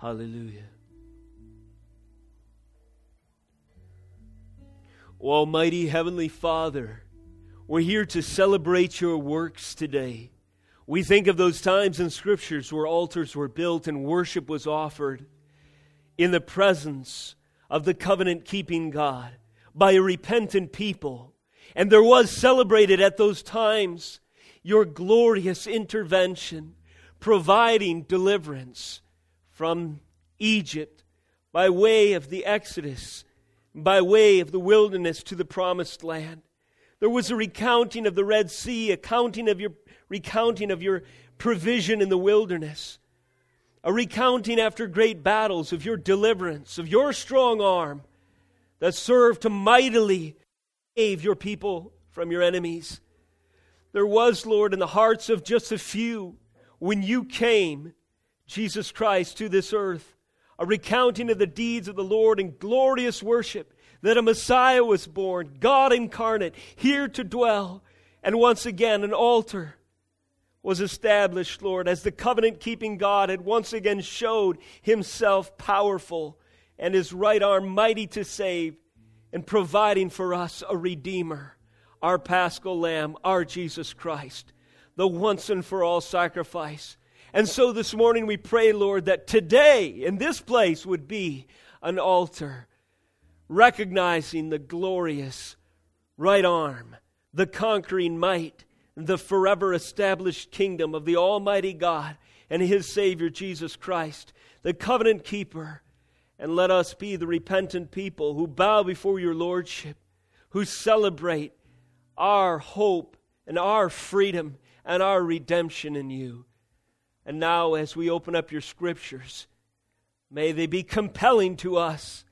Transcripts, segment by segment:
Hallelujah. Almighty Heavenly Father, we're here to celebrate your works today. We think of those times in scriptures where altars were built and worship was offered in the presence of the covenant keeping God by a repentant people. And there was celebrated at those times your glorious intervention, providing deliverance from Egypt by way of the Exodus, by way of the wilderness to the promised land. There was a recounting of the Red Sea, a counting of your recounting of your provision in the wilderness, a recounting after great battles of your deliverance, of your strong arm that served to mightily save your people from your enemies. There was, Lord, in the hearts of just a few, when you came, Jesus Christ, to this earth, a recounting of the deeds of the Lord in glorious worship, that a Messiah was born, God incarnate, here to dwell. And once again, an altar was established, Lord, as the covenant keeping God had once again showed himself powerful and his right arm mighty to save and providing for us a Redeemer, our Paschal Lamb, our Jesus Christ, the once and for all sacrifice. And so this morning we pray, Lord, that today in this place would be an altar recognizing the glorious right arm, the conquering might, the forever established kingdom of the Almighty God and His Savior Jesus Christ, the covenant keeper. And let us be the repentant people who bow before your Lordship, who celebrate our hope and our freedom and our redemption in you. And now, as we open up your scriptures, may they be compelling to us.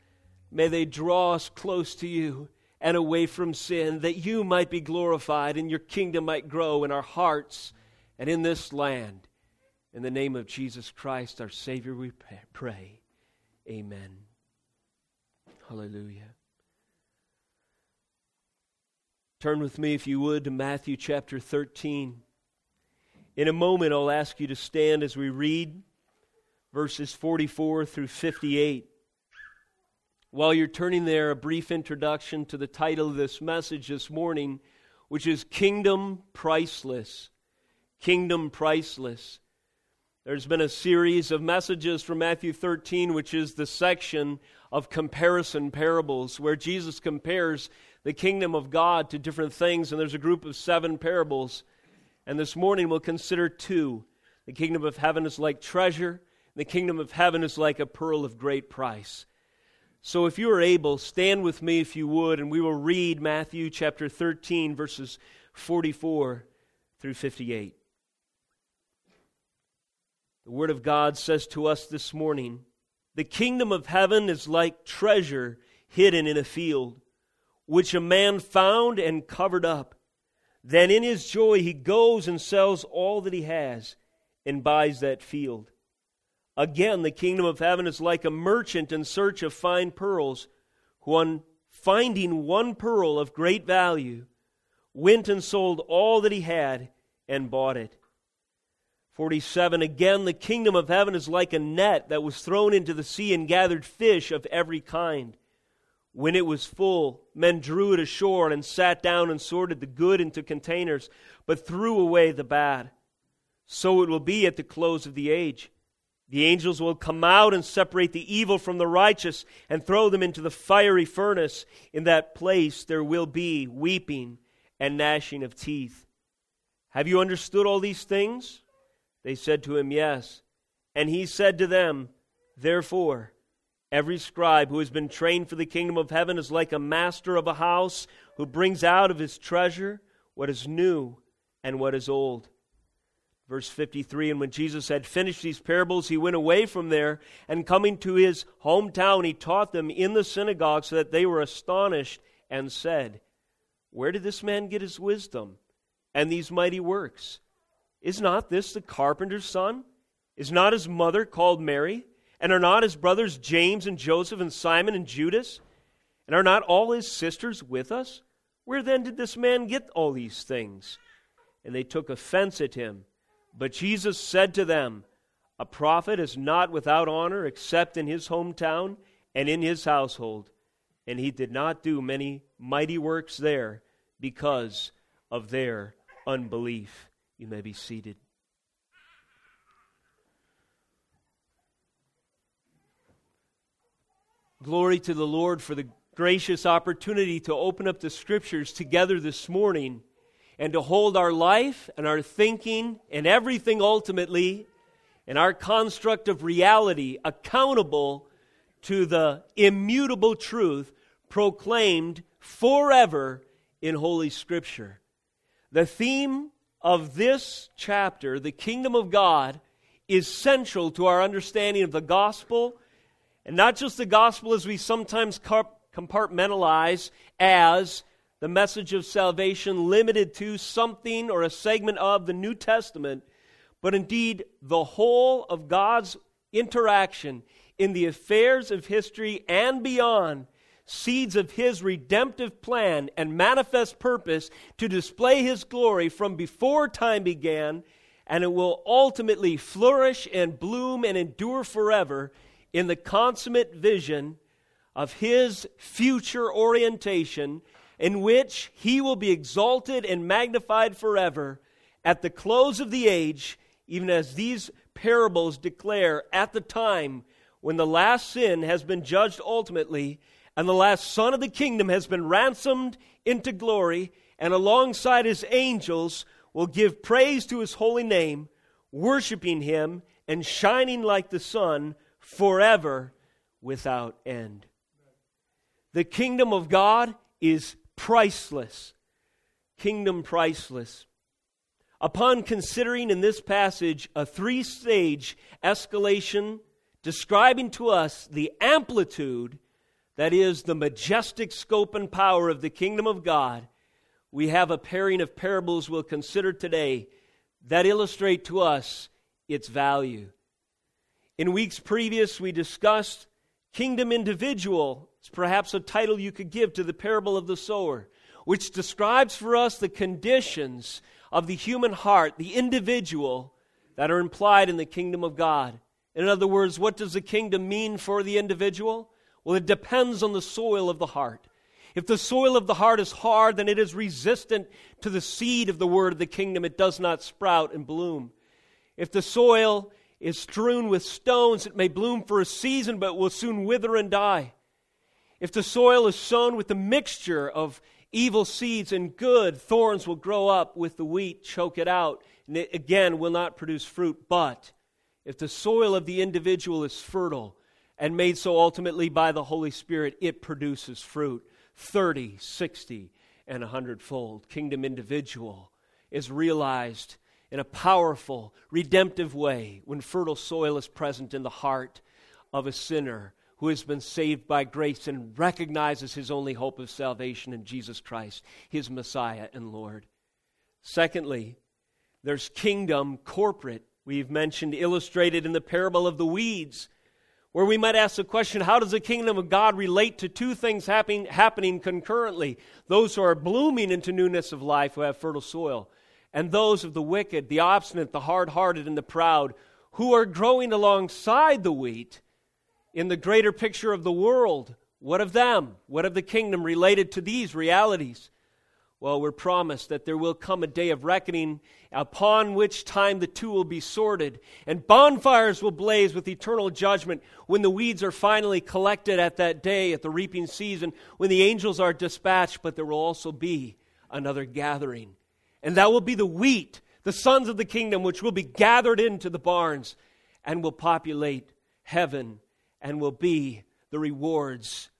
May they draw us close to you and away from sin, that you might be glorified and your kingdom might grow in our hearts and in this land. In the name of Jesus Christ, our Savior, we pray. Amen. Hallelujah. Turn with me, if you would, to Matthew chapter 13. In a moment, I'll ask you to stand as we read verses 44 through 58. While you're turning there, a brief introduction to the title of this message this morning, which is Kingdom Priceless. Kingdom Priceless. There's been a series of messages from Matthew 13, which is the section of comparison parables, where Jesus compares the kingdom of God to different things, and there's a group of seven parables and this morning we'll consider two. The kingdom of heaven is like treasure, the kingdom of heaven is like a pearl of great price. So if you are able, stand with me if you would, and we will read Matthew chapter 13, verses 44 through 58. The Word of God says to us this morning The kingdom of heaven is like treasure hidden in a field, which a man found and covered up. Then in his joy, he goes and sells all that he has and buys that field. Again, the kingdom of heaven is like a merchant in search of fine pearls, who, on finding one pearl of great value, went and sold all that he had and bought it. 47 Again, the kingdom of heaven is like a net that was thrown into the sea and gathered fish of every kind. When it was full, men drew it ashore and sat down and sorted the good into containers, but threw away the bad. So it will be at the close of the age. The angels will come out and separate the evil from the righteous and throw them into the fiery furnace. In that place there will be weeping and gnashing of teeth. Have you understood all these things? They said to him, Yes. And he said to them, Therefore, Every scribe who has been trained for the kingdom of heaven is like a master of a house who brings out of his treasure what is new and what is old. Verse 53 And when Jesus had finished these parables, he went away from there, and coming to his hometown, he taught them in the synagogue, so that they were astonished and said, Where did this man get his wisdom and these mighty works? Is not this the carpenter's son? Is not his mother called Mary? And are not his brothers James and Joseph and Simon and Judas? And are not all his sisters with us? Where then did this man get all these things? And they took offense at him. But Jesus said to them, A prophet is not without honor except in his hometown and in his household. And he did not do many mighty works there because of their unbelief. You may be seated. Glory to the Lord for the gracious opportunity to open up the scriptures together this morning and to hold our life and our thinking and everything ultimately and our construct of reality accountable to the immutable truth proclaimed forever in Holy Scripture. The theme of this chapter, the kingdom of God, is central to our understanding of the gospel, and not just the gospel as we sometimes compartmentalize as the message of salvation limited to something or a segment of the New Testament, but indeed the whole of God's interaction in the affairs of history and beyond, seeds of His redemptive plan and manifest purpose to display His glory from before time began, and it will ultimately flourish and bloom and endure forever in the consummate vision of His future orientation in which he will be exalted and magnified forever at the close of the age, even as these parables declare at the time when the last sin has been judged ultimately and the last son of the kingdom has been ransomed into glory and alongside his angels will give praise to his holy name, worshiping him and shining like the sun forever without end. The kingdom of God is priceless. Kingdom priceless. Upon considering in this passage a three stage escalation describing to us the amplitude, that is, the majestic scope and power of the kingdom of God, we have a pairing of parables we'll consider today that illustrate to us its value. In weeks previous, we discussed kingdom individual it's perhaps a title you could give to the parable of the sower, which describes for us the conditions of the human heart, the individual, that are implied in the kingdom of God. In other words, what does the kingdom mean for the individual? Well, it depends on the soil of the heart. If the soil of the heart is hard, then it is resistant to the seed of the word of the kingdom. It does not sprout and bloom. If the soil is strewn with stones, it may bloom for a season, but will soon wither and die. If the soil is sown with a mixture of evil seeds and good, thorns will grow up with the wheat, choke it out, and it again will not produce fruit. But if the soil of the individual is fertile and made so ultimately by the Holy Spirit, it produces fruit 30, 60, and a hundredfold. Kingdom individual is realized in a powerful, redemptive way when fertile soil is present in the heart of a sinner who has been saved by grace and recognizes his only hope of salvation in Jesus Christ, his Messiah and Lord. Secondly, there's kingdom corporate. We've mentioned illustrated in the parable of the weeds, where we might ask the question how does the kingdom of God relate to two things happening, happening concurrently? Those who are blooming into newness of life, who have fertile soil, and those of the wicked, the obstinate, the hard hearted, and the proud, who are growing alongside the wheat in the greater picture of the world. What of them? What of the kingdom related to these realities? Well, we're promised that there will come a day of reckoning upon which time the two will be sorted, and bonfires will blaze with eternal judgment when the weeds are finally collected at that day, at the reaping season, when the angels are dispatched, but there will also be another gathering. And that will be the wheat, the sons of the kingdom, which will be gathered into the barns and will populate heaven and will be the rewards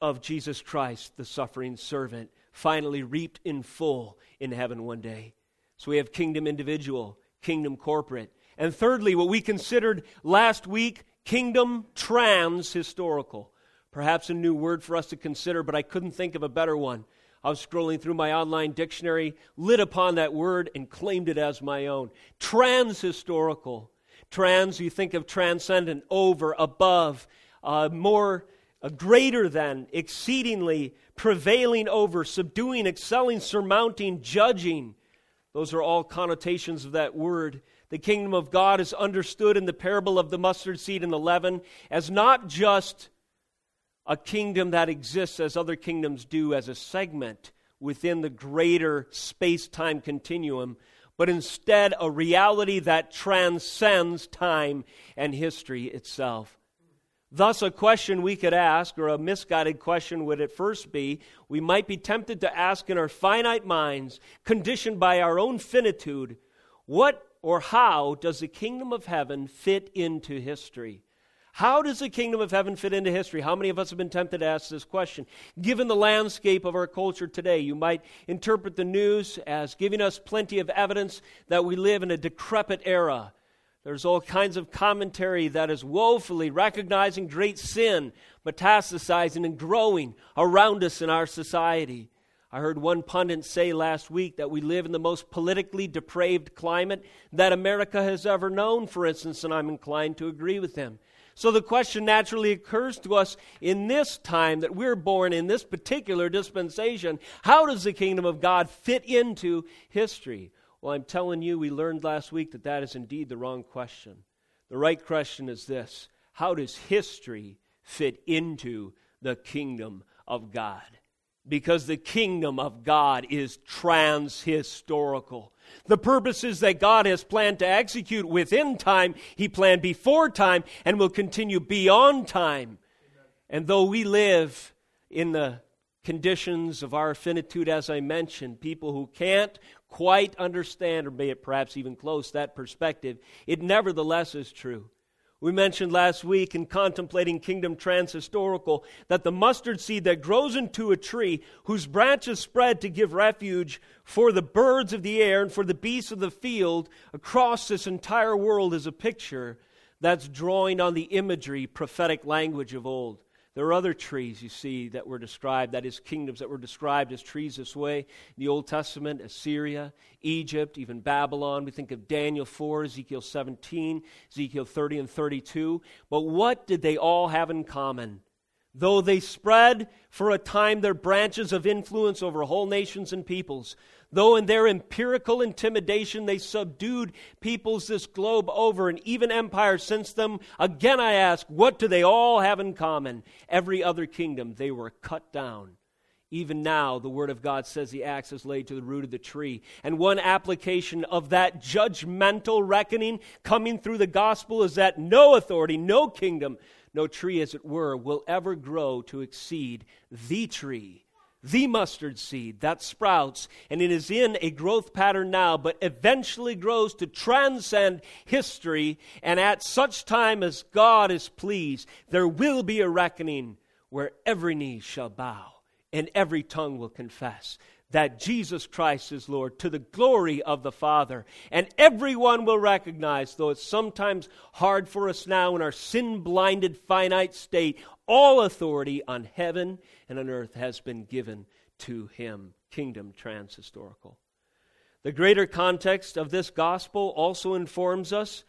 of Jesus Christ, the suffering servant, finally reaped in full in heaven one day. So we have kingdom individual, kingdom corporate. And thirdly, what we considered last week, kingdom trans historical. Perhaps a new word for us to consider, but I couldn't think of a better one. I was scrolling through my online dictionary, lit upon that word, and claimed it as my own. Trans historical. Trans, you think of transcendent, over, above, uh, more, uh, greater than, exceedingly, prevailing over, subduing, excelling, surmounting, judging. Those are all connotations of that word The kingdom of God is understood in the parable of the mustard seed and the leaven as not just a kingdom that exists as other kingdoms do as a segment within the greater space time continuum, but instead a reality that transcends time and history itself. Thus, a question we could ask, or a misguided question would at first be, we might be tempted to ask in our finite minds, conditioned by our own finitude, what or how does the kingdom of heaven fit into history? How does the kingdom of heaven fit into history? How many of us have been tempted to ask this question? Given the landscape of our culture today, you might interpret the news as giving us plenty of evidence that we live in a decrepit era there's all kinds of commentary that is woefully recognizing great sin, metastasizing and growing around us in our society. I heard one pundit say last week that we live in the most politically depraved climate that America has ever known, for instance, and I'm inclined to agree with him. So the question naturally occurs to us in this time that we're born in this particular dispensation how does the kingdom of God fit into history? Well, I'm telling you, we learned last week that that is indeed the wrong question. The right question is this How does history fit into the kingdom of God? Because the kingdom of God is transhistorical. The purposes that God has planned to execute within time, He planned before time and will continue beyond time. And though we live in the conditions of our finitude, as I mentioned, people who can't quite understand, or may it perhaps even close that perspective, it nevertheless is true. We mentioned last week in contemplating kingdom transhistorical that the mustard seed that grows into a tree, whose branches spread to give refuge for the birds of the air and for the beasts of the field across this entire world, is a picture that's drawing on the imagery, prophetic language of old. There are other trees, you see, that were described, that is, kingdoms that were described as trees this way. In the Old Testament, Assyria, Egypt, even Babylon. We think of Daniel 4, Ezekiel 17, Ezekiel 30 and 32. But what did they all have in common? Though they spread for a time their branches of influence over whole nations and peoples, though in their empirical intimidation they subdued peoples this globe over and even empires since them, again I ask, what do they all have in common? Every other kingdom, they were cut down. Even now, the Word of God says the axe is laid to the root of the tree. And one application of that judgmental reckoning coming through the gospel is that no authority, no kingdom, no tree, as it were, will ever grow to exceed the tree, the mustard seed that sprouts, and it is in a growth pattern now, but eventually grows to transcend history. And at such time as God is pleased, there will be a reckoning where every knee shall bow and every tongue will confess that Jesus Christ is Lord to the glory of the Father. And everyone will recognize, though it's sometimes hard for us now in our sin blinded, finite state, all authority on heaven and on earth has been given to him. Kingdom transhistorical. The greater context of this gospel also informs us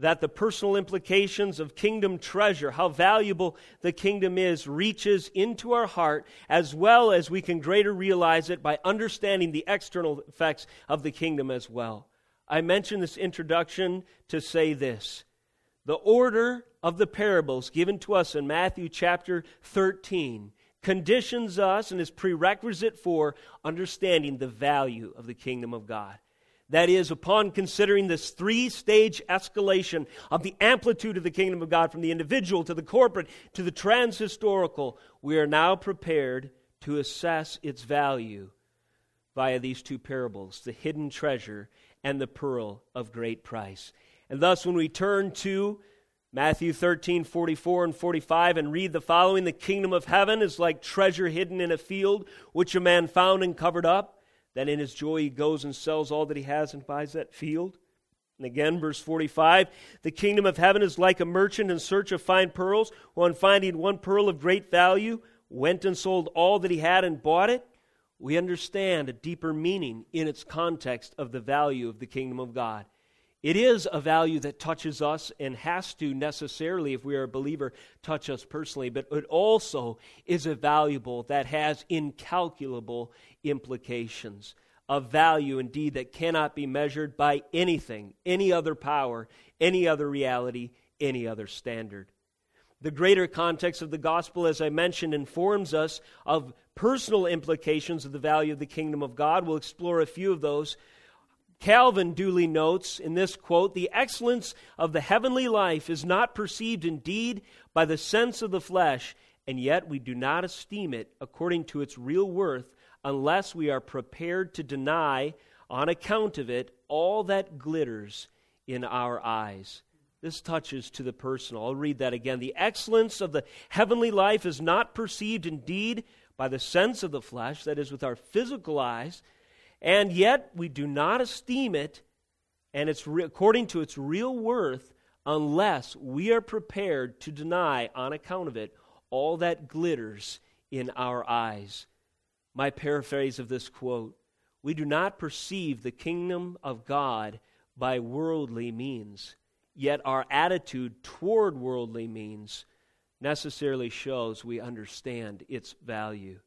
that the personal implications of kingdom treasure, how valuable the kingdom is, reaches into our heart as well as we can greater realize it by understanding the external effects of the kingdom as well. I mention this introduction to say this. The order of the parables given to us in Matthew chapter 13 conditions us and is prerequisite for understanding the value of the kingdom of God. That is, upon considering this three stage escalation of the amplitude of the kingdom of God from the individual to the corporate to the transhistorical, we are now prepared to assess its value via these two parables the hidden treasure and the pearl of great price. And thus, when we turn to Matthew 13, 44 and 45, and read the following The kingdom of heaven is like treasure hidden in a field, which a man found and covered up. Then in his joy he goes and sells all that he has and buys that field. And again, verse 45 The kingdom of heaven is like a merchant in search of fine pearls, who on finding one pearl of great value went and sold all that he had and bought it. We understand a deeper meaning in its context of the value of the kingdom of God. It is a value that touches us and has to necessarily, if we are a believer, touch us personally, but it also is a valuable that has incalculable implications. A value indeed that cannot be measured by anything, any other power, any other reality, any other standard. The greater context of the gospel, as I mentioned, informs us of personal implications of the value of the kingdom of God. We'll explore a few of those. Calvin duly notes in this quote the excellence of the heavenly life is not perceived indeed by the sense of the flesh, and yet we do not esteem it according to its real worth unless we are prepared to deny, on account of it, all that glitters in our eyes. This touches to the personal. I'll read that again. The excellence of the heavenly life is not perceived indeed by the sense of the flesh, that is, with our physical eyes, and yet we do not esteem it and it's re- according to its real worth unless we are prepared to deny on account of it all that glitters in our eyes. My paraphrase of this quote We do not perceive the kingdom of God by worldly means yet our attitude toward worldly means necessarily shows we understand its value.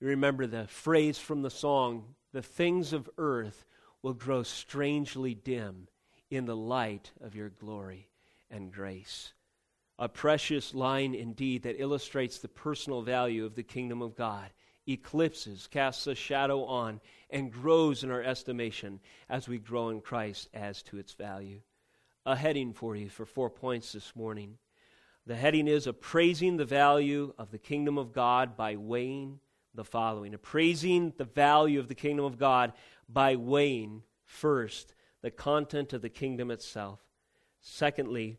You remember the phrase from the song, the things of earth will grow strangely dim in the light of your glory and grace. A precious line indeed that illustrates the personal value of the kingdom of God, eclipses, casts a shadow on, and grows in our estimation as we grow in Christ as to its value a heading for you for four points this morning. The heading is Appraising the Value of the Kingdom of God by Weighing the Following. Appraising the value of the Kingdom of God by weighing, first, the content of the kingdom itself. Secondly,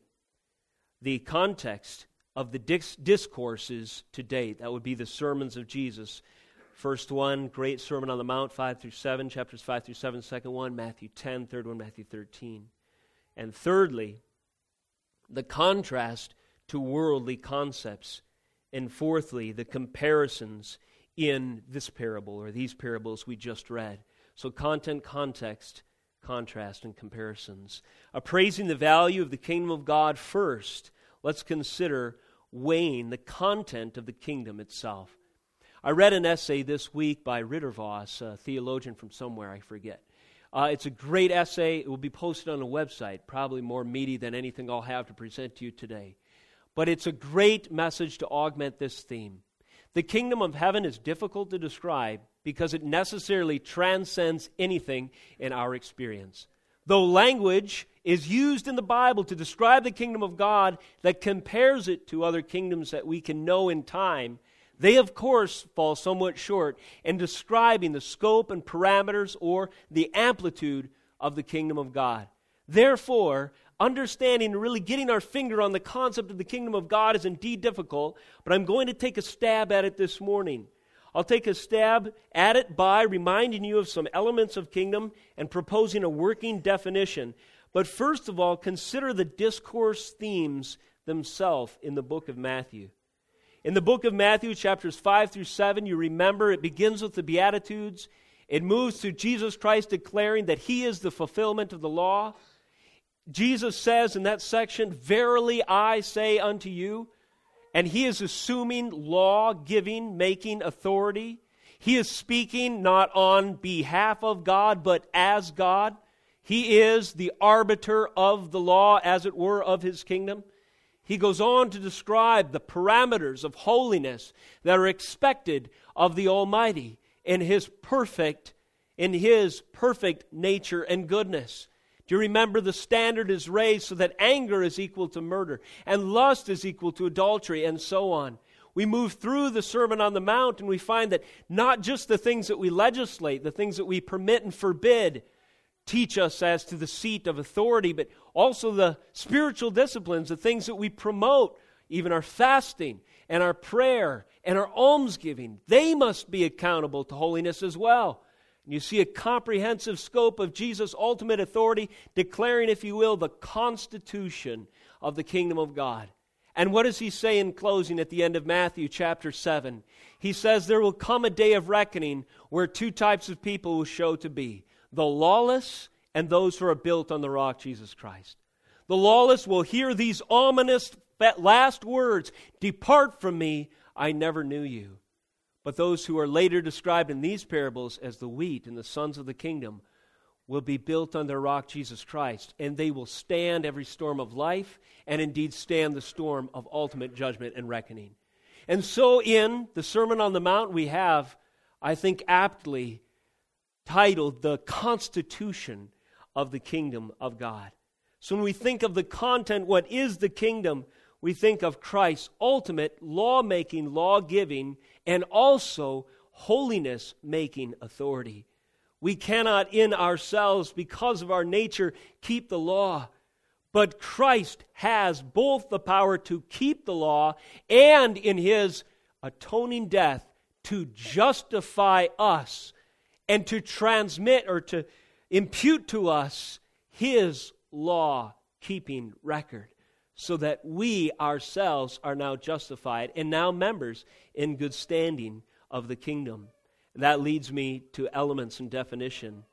the context of the dis- discourses to date. That would be the sermons of Jesus. First one, great Sermon on the Mount, 5 through 7, chapters 5 through 7. Second one, Matthew 10. Third one, Matthew 13. And thirdly, the contrast to worldly concepts. And fourthly, the comparisons in this parable or these parables we just read. So, content, context, contrast, and comparisons. Appraising the value of the kingdom of God first, let's consider weighing the content of the kingdom itself. I read an essay this week by Ridderbos, a theologian from somewhere, I forget. Uh, it's a great essay. It will be posted on a website, probably more meaty than anything I'll have to present to you today. But it's a great message to augment this theme. The kingdom of heaven is difficult to describe because it necessarily transcends anything in our experience. Though language is used in the Bible to describe the kingdom of God that compares it to other kingdoms that we can know in time, they, of course, fall somewhat short in describing the scope and parameters or the amplitude of the kingdom of God. Therefore, understanding and really getting our finger on the concept of the kingdom of God is indeed difficult, but I'm going to take a stab at it this morning. I'll take a stab at it by reminding you of some elements of kingdom and proposing a working definition. But first of all, consider the discourse themes themselves in the book of Matthew. In the book of Matthew, chapters 5 through 7, you remember it begins with the Beatitudes. It moves to Jesus Christ declaring that he is the fulfillment of the law. Jesus says in that section, Verily I say unto you, and he is assuming law giving, making authority. He is speaking not on behalf of God, but as God. He is the arbiter of the law, as it were, of his kingdom. He goes on to describe the parameters of holiness that are expected of the Almighty in his perfect in his perfect nature and goodness. Do you remember the standard is raised so that anger is equal to murder and lust is equal to adultery and so on? We move through the Sermon on the Mount and we find that not just the things that we legislate, the things that we permit and forbid, teach us as to the seat of authority, but also the spiritual disciplines, the things that we promote, even our fasting and our prayer and our almsgiving. They must be accountable to holiness as well. You see a comprehensive scope of Jesus' ultimate authority, declaring, if you will, the constitution of the kingdom of God. And what does he say in closing at the end of Matthew chapter 7? He says, There will come a day of reckoning where two types of people will show to be the lawless and those who are built on the rock, Jesus Christ. The lawless will hear these ominous last words Depart from me, I never knew you. But those who are later described in these parables as the wheat and the sons of the kingdom will be built on the rock, Jesus Christ, and they will stand every storm of life and indeed stand the storm of ultimate judgment and reckoning. And so, in the Sermon on the Mount, we have, I think, aptly titled The Constitution of the Kingdom of God. So, when we think of the content, what is the kingdom, we think of Christ's ultimate law making, law giving, and also holiness making authority. We cannot in ourselves, because of our nature, keep the law. But Christ has both the power to keep the law and in his atoning death to justify us and to transmit or to impute to us his law keeping record so that we ourselves are now justified and now members in good standing of the kingdom. That leads me to elements and definition.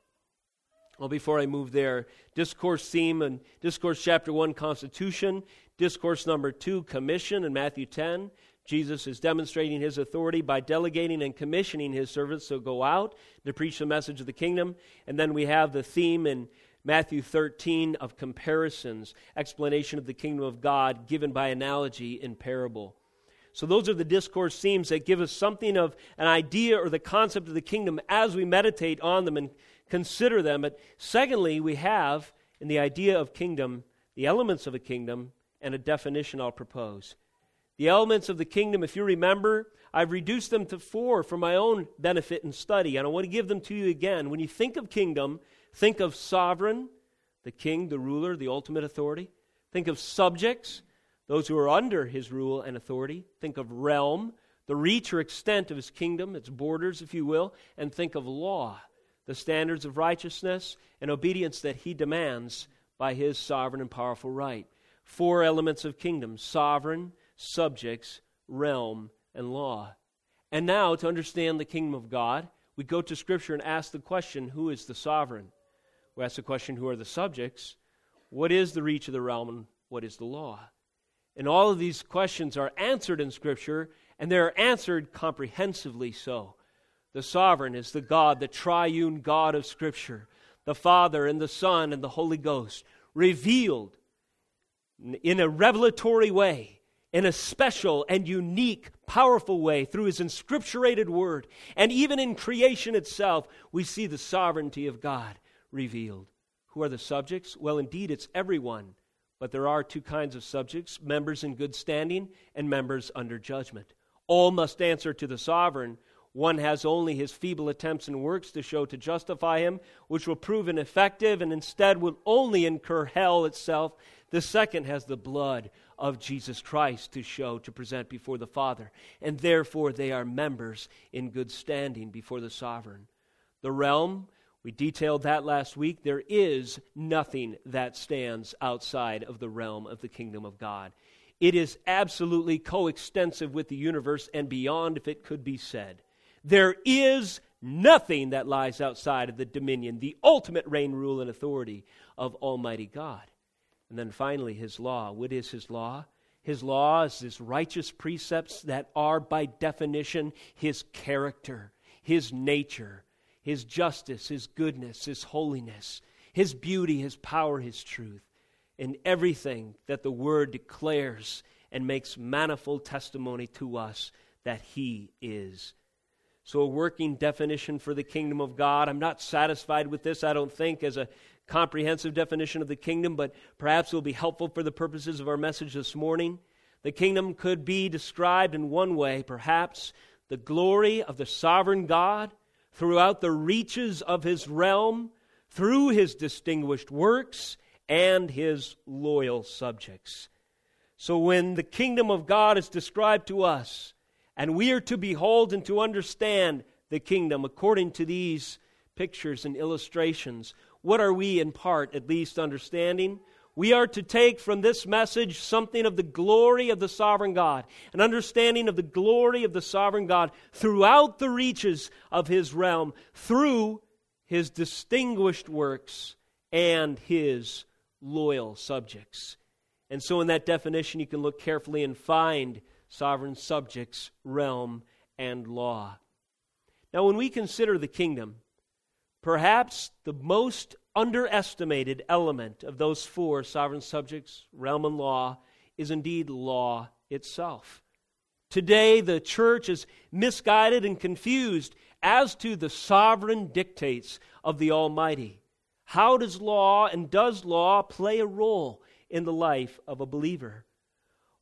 Well, before I move there, discourse theme and discourse chapter 1, constitution, discourse number 2, commission in Matthew 10. Jesus is demonstrating his authority by delegating and commissioning his servants to go out to preach the message of the kingdom. And then we have the theme in Matthew 13 of comparisons, explanation of the kingdom of God given by analogy in parable. So, those are the discourse themes that give us something of an idea or the concept of the kingdom as we meditate on them and consider them. But secondly, we have in the idea of kingdom the elements of a kingdom and a definition I'll propose. The elements of the kingdom, if you remember, I've reduced them to four for my own benefit and study, and I want to give them to you again. When you think of kingdom, think of sovereign, the king, the ruler, the ultimate authority. Think of subjects, those who are under his rule and authority. Think of realm, the reach or extent of his kingdom, its borders, if you will, and think of law, the standards of righteousness and obedience that he demands by his sovereign and powerful right. Four elements of kingdom sovereign, subjects, realm, and law. And now, to understand the kingdom of God, we go to Scripture and ask the question who is the sovereign? We ask the question who are the subjects? What is the reach of the realm, and what is the law? And all of these questions are answered in Scripture, and they're answered comprehensively so. The sovereign is the God, the triune God of Scripture, the Father and the Son and the Holy Ghost, revealed in a revelatory way, in a special and unique, powerful way through His inscripturated Word. And even in creation itself, we see the sovereignty of God revealed. Who are the subjects? Well, indeed, it's everyone but there are two kinds of subjects members in good standing and members under judgment. All must answer to the sovereign. One has only his feeble attempts and works to show to justify him, which will prove ineffective and instead will only incur hell itself. The second has the blood of Jesus Christ to show, to present before the Father, and therefore they are members in good standing before the sovereign. The realm we detailed that last week. There is nothing that stands outside of the realm of the kingdom of God. It is absolutely coextensive with the universe and beyond, if it could be said. There is nothing that lies outside of the dominion, the ultimate reign, rule, and authority of Almighty God. And then finally, His law. What is His law? His law is His righteous precepts that are, by definition, His character, His nature, his justice, His goodness, His holiness, His beauty, His power, His truth, in everything that the Word declares and makes manifold testimony to us that He is. So, a working definition for the kingdom of God. I'm not satisfied with this, I don't think, as a comprehensive definition of the kingdom, but perhaps it will be helpful for the purposes of our message this morning. The kingdom could be described in one way, perhaps the glory of the sovereign God throughout the reaches of his realm, through his distinguished works and his loyal subjects. So when the kingdom of God is described to us, and we are to behold and to understand the kingdom according to these pictures and illustrations, what are we in part at least understanding? We are to take from this message something of the glory of the sovereign God, an understanding of the glory of the sovereign God throughout the reaches of his realm, through his distinguished works and his loyal subjects. And so, in that definition, you can look carefully and find sovereign subjects, realm, and law. Now, when we consider the kingdom, perhaps the most underestimated element of those four sovereign subjects, realm, and law is indeed law itself. Today, the church is misguided and confused as to the sovereign dictates of the Almighty. How does law and does law play a role in the life of a believer?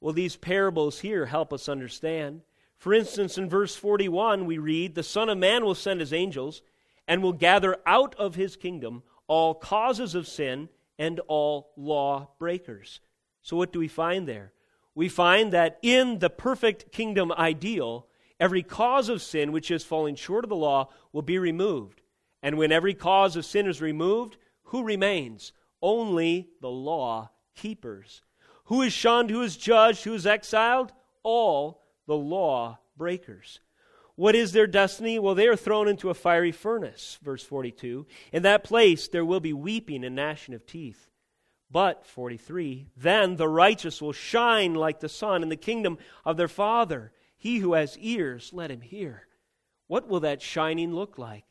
Well, these parables here help us understand. For instance, in verse 41, we read, The Son of Man will send his angels and will gather out of his kingdom all causes of sin and all law breakers. So, what do we find there? We find that in the perfect kingdom ideal, every cause of sin which is falling short of the law will be removed. And when every cause of sin is removed, who remains? Only the law keepers. Who is shunned? Who is judged? Who is exiled? All the law breakers. What is their destiny? Well, they are thrown into a fiery furnace, verse 42. In that place there will be weeping and gnashing of teeth. But, 43, then the righteous will shine like the sun in the kingdom of their Father. He who has ears, let him hear. What will that shining look like?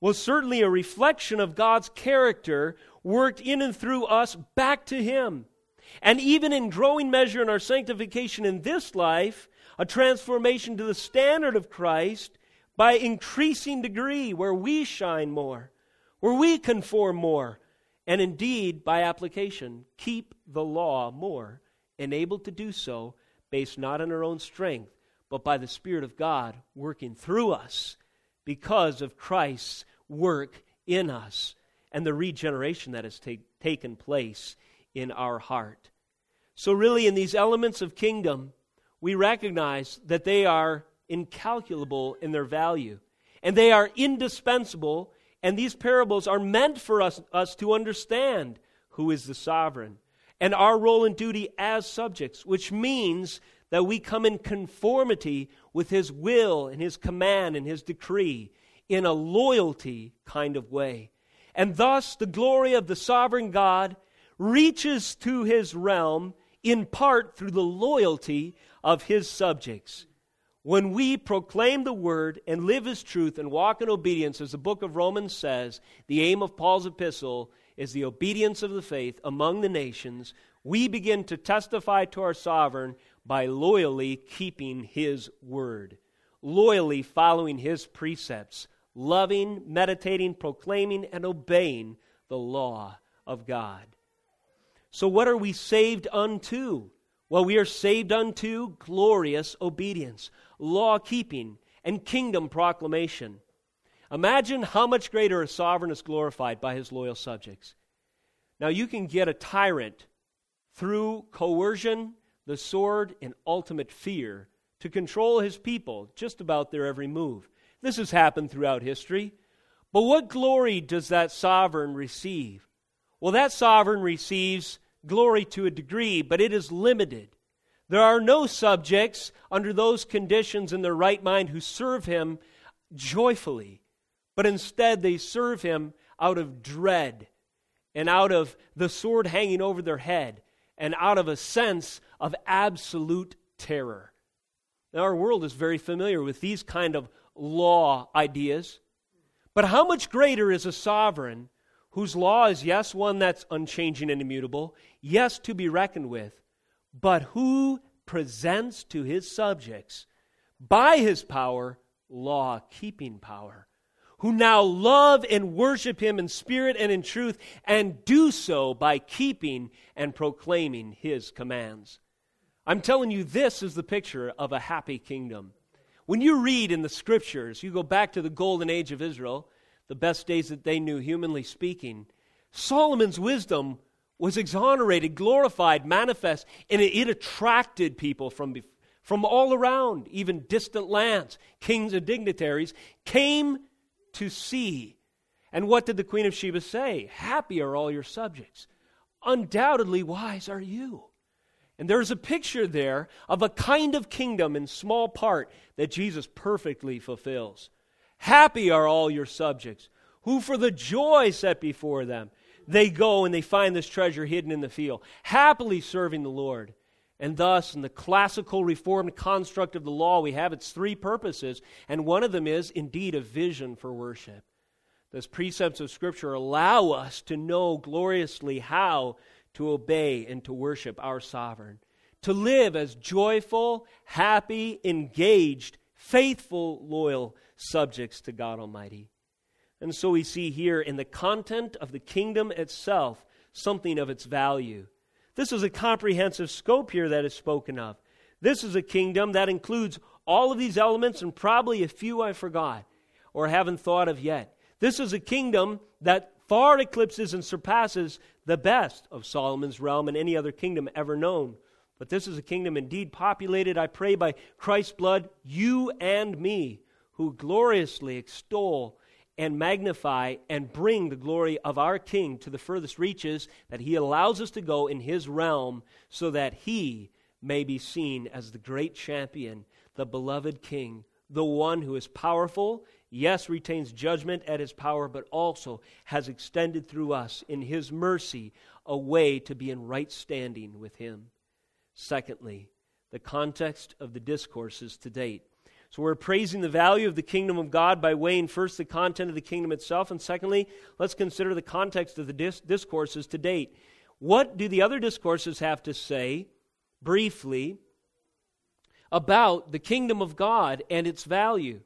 Well, certainly a reflection of God's character worked in and through us back to Him. And even in growing measure in our sanctification in this life, a transformation to the standard of Christ by increasing degree where we shine more, where we conform more, and indeed, by application, keep the law more, enabled to do so based not on our own strength, but by the Spirit of God working through us because of Christ's work in us and the regeneration that has take, taken place in our heart. So, really, in these elements of kingdom, we recognize that they are incalculable in their value and they are indispensable. And these parables are meant for us, us to understand who is the sovereign and our role and duty as subjects, which means that we come in conformity with His will and His command and His decree in a loyalty kind of way. And thus, the glory of the sovereign God reaches to His realm in part through the loyalty of his subjects. When we proclaim the word and live his truth and walk in obedience, as the book of Romans says, the aim of Paul's epistle is the obedience of the faith among the nations, we begin to testify to our sovereign by loyally keeping his word, loyally following his precepts, loving, meditating, proclaiming, and obeying the law of God. So, what are we saved unto? Well, we are saved unto glorious obedience, law keeping, and kingdom proclamation. Imagine how much greater a sovereign is glorified by his loyal subjects. Now, you can get a tyrant through coercion, the sword, and ultimate fear to control his people just about their every move. This has happened throughout history. But what glory does that sovereign receive? Well, that sovereign receives glory to a degree, but it is limited. There are no subjects under those conditions in their right mind who serve him joyfully, but instead they serve him out of dread and out of the sword hanging over their head and out of a sense of absolute terror. Now, our world is very familiar with these kind of law ideas. But how much greater is a sovereign whose law is, yes, one that's unchanging and immutable, yes, to be reckoned with, but who presents to his subjects by his power law keeping power, who now love and worship him in spirit and in truth, and do so by keeping and proclaiming his commands. I'm telling you, this is the picture of a happy kingdom. When you read in the scriptures, you go back to the golden age of Israel, the best days that they knew, humanly speaking. Solomon's wisdom was exonerated, glorified, manifest, and it, it attracted people from, from all around, even distant lands. Kings and dignitaries came to see. And what did the Queen of Sheba say? Happy are all your subjects. Undoubtedly wise are you. And there's a picture there of a kind of kingdom in small part that Jesus perfectly fulfills. Happy are all your subjects, who for the joy set before them, they go and they find this treasure hidden in the field, happily serving the Lord. And thus, in the classical reformed construct of the law, we have its three purposes, and one of them is indeed a vision for worship. Those precepts of Scripture allow us to know gloriously how to obey and to worship our sovereign, to live as joyful, happy, engaged, faithful, loyal subjects to God Almighty. And so we see here in the content of the kingdom itself something of its value. This is a comprehensive scope here that is spoken of. This is a kingdom that includes all of these elements and probably a few I forgot or haven't thought of yet. This is a kingdom that far eclipses and surpasses the best of Solomon's realm and any other kingdom ever known. But this is a kingdom indeed populated, I pray, by Christ's blood, you and me, who gloriously extol and magnify and bring the glory of our King to the furthest reaches that He allows us to go in His realm so that He may be seen as the great champion, the beloved King, the one who is powerful, yes, retains judgment at His power, but also has extended through us in His mercy a way to be in right standing with Him. Secondly, the context of the discourses to date. So we're praising the value of the kingdom of God by weighing first the content of the kingdom itself, and secondly, let's consider the context of the dis- discourses to date. What do the other discourses have to say, briefly, about the kingdom of God and its value?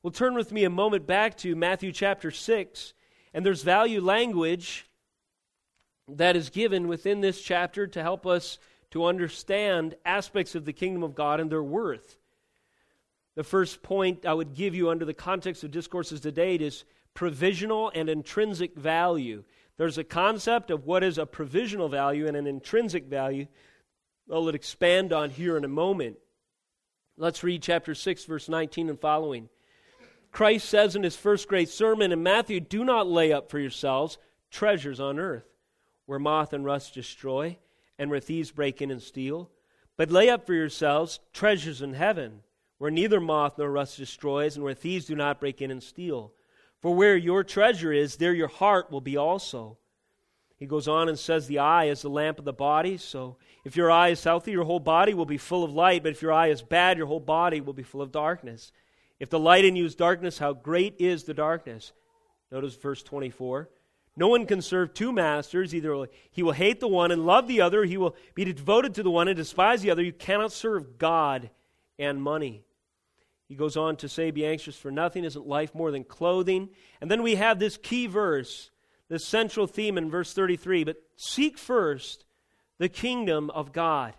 Well, turn with me a moment back to Matthew chapter 6, and there's value language that is given within this chapter to help us to understand aspects of the kingdom of God and their worth. The first point I would give you under the context of discourses to date is provisional and intrinsic value. There's a concept of what is a provisional value and an intrinsic value I'll expand on here in a moment. Let's read chapter 6, verse 19 and following. Christ says in his first great sermon in Matthew, Do not lay up for yourselves treasures on earth, where moth and rust destroy, and where thieves break in and steal, but lay up for yourselves treasures in heaven where neither moth nor rust destroys, and where thieves do not break in and steal. For where your treasure is, there your heart will be also. He goes on and says, The eye is the lamp of the body. So if your eye is healthy, your whole body will be full of light. But if your eye is bad, your whole body will be full of darkness. If the light in you is darkness, how great is the darkness? Notice verse 24. No one can serve two masters. Either he will hate the one and love the other, he will be devoted to the one and despise the other. You cannot serve God and money. He goes on to say, Be anxious for nothing. Isn't life more than clothing? And then we have this key verse, this central theme in verse 33. But seek first the kingdom of God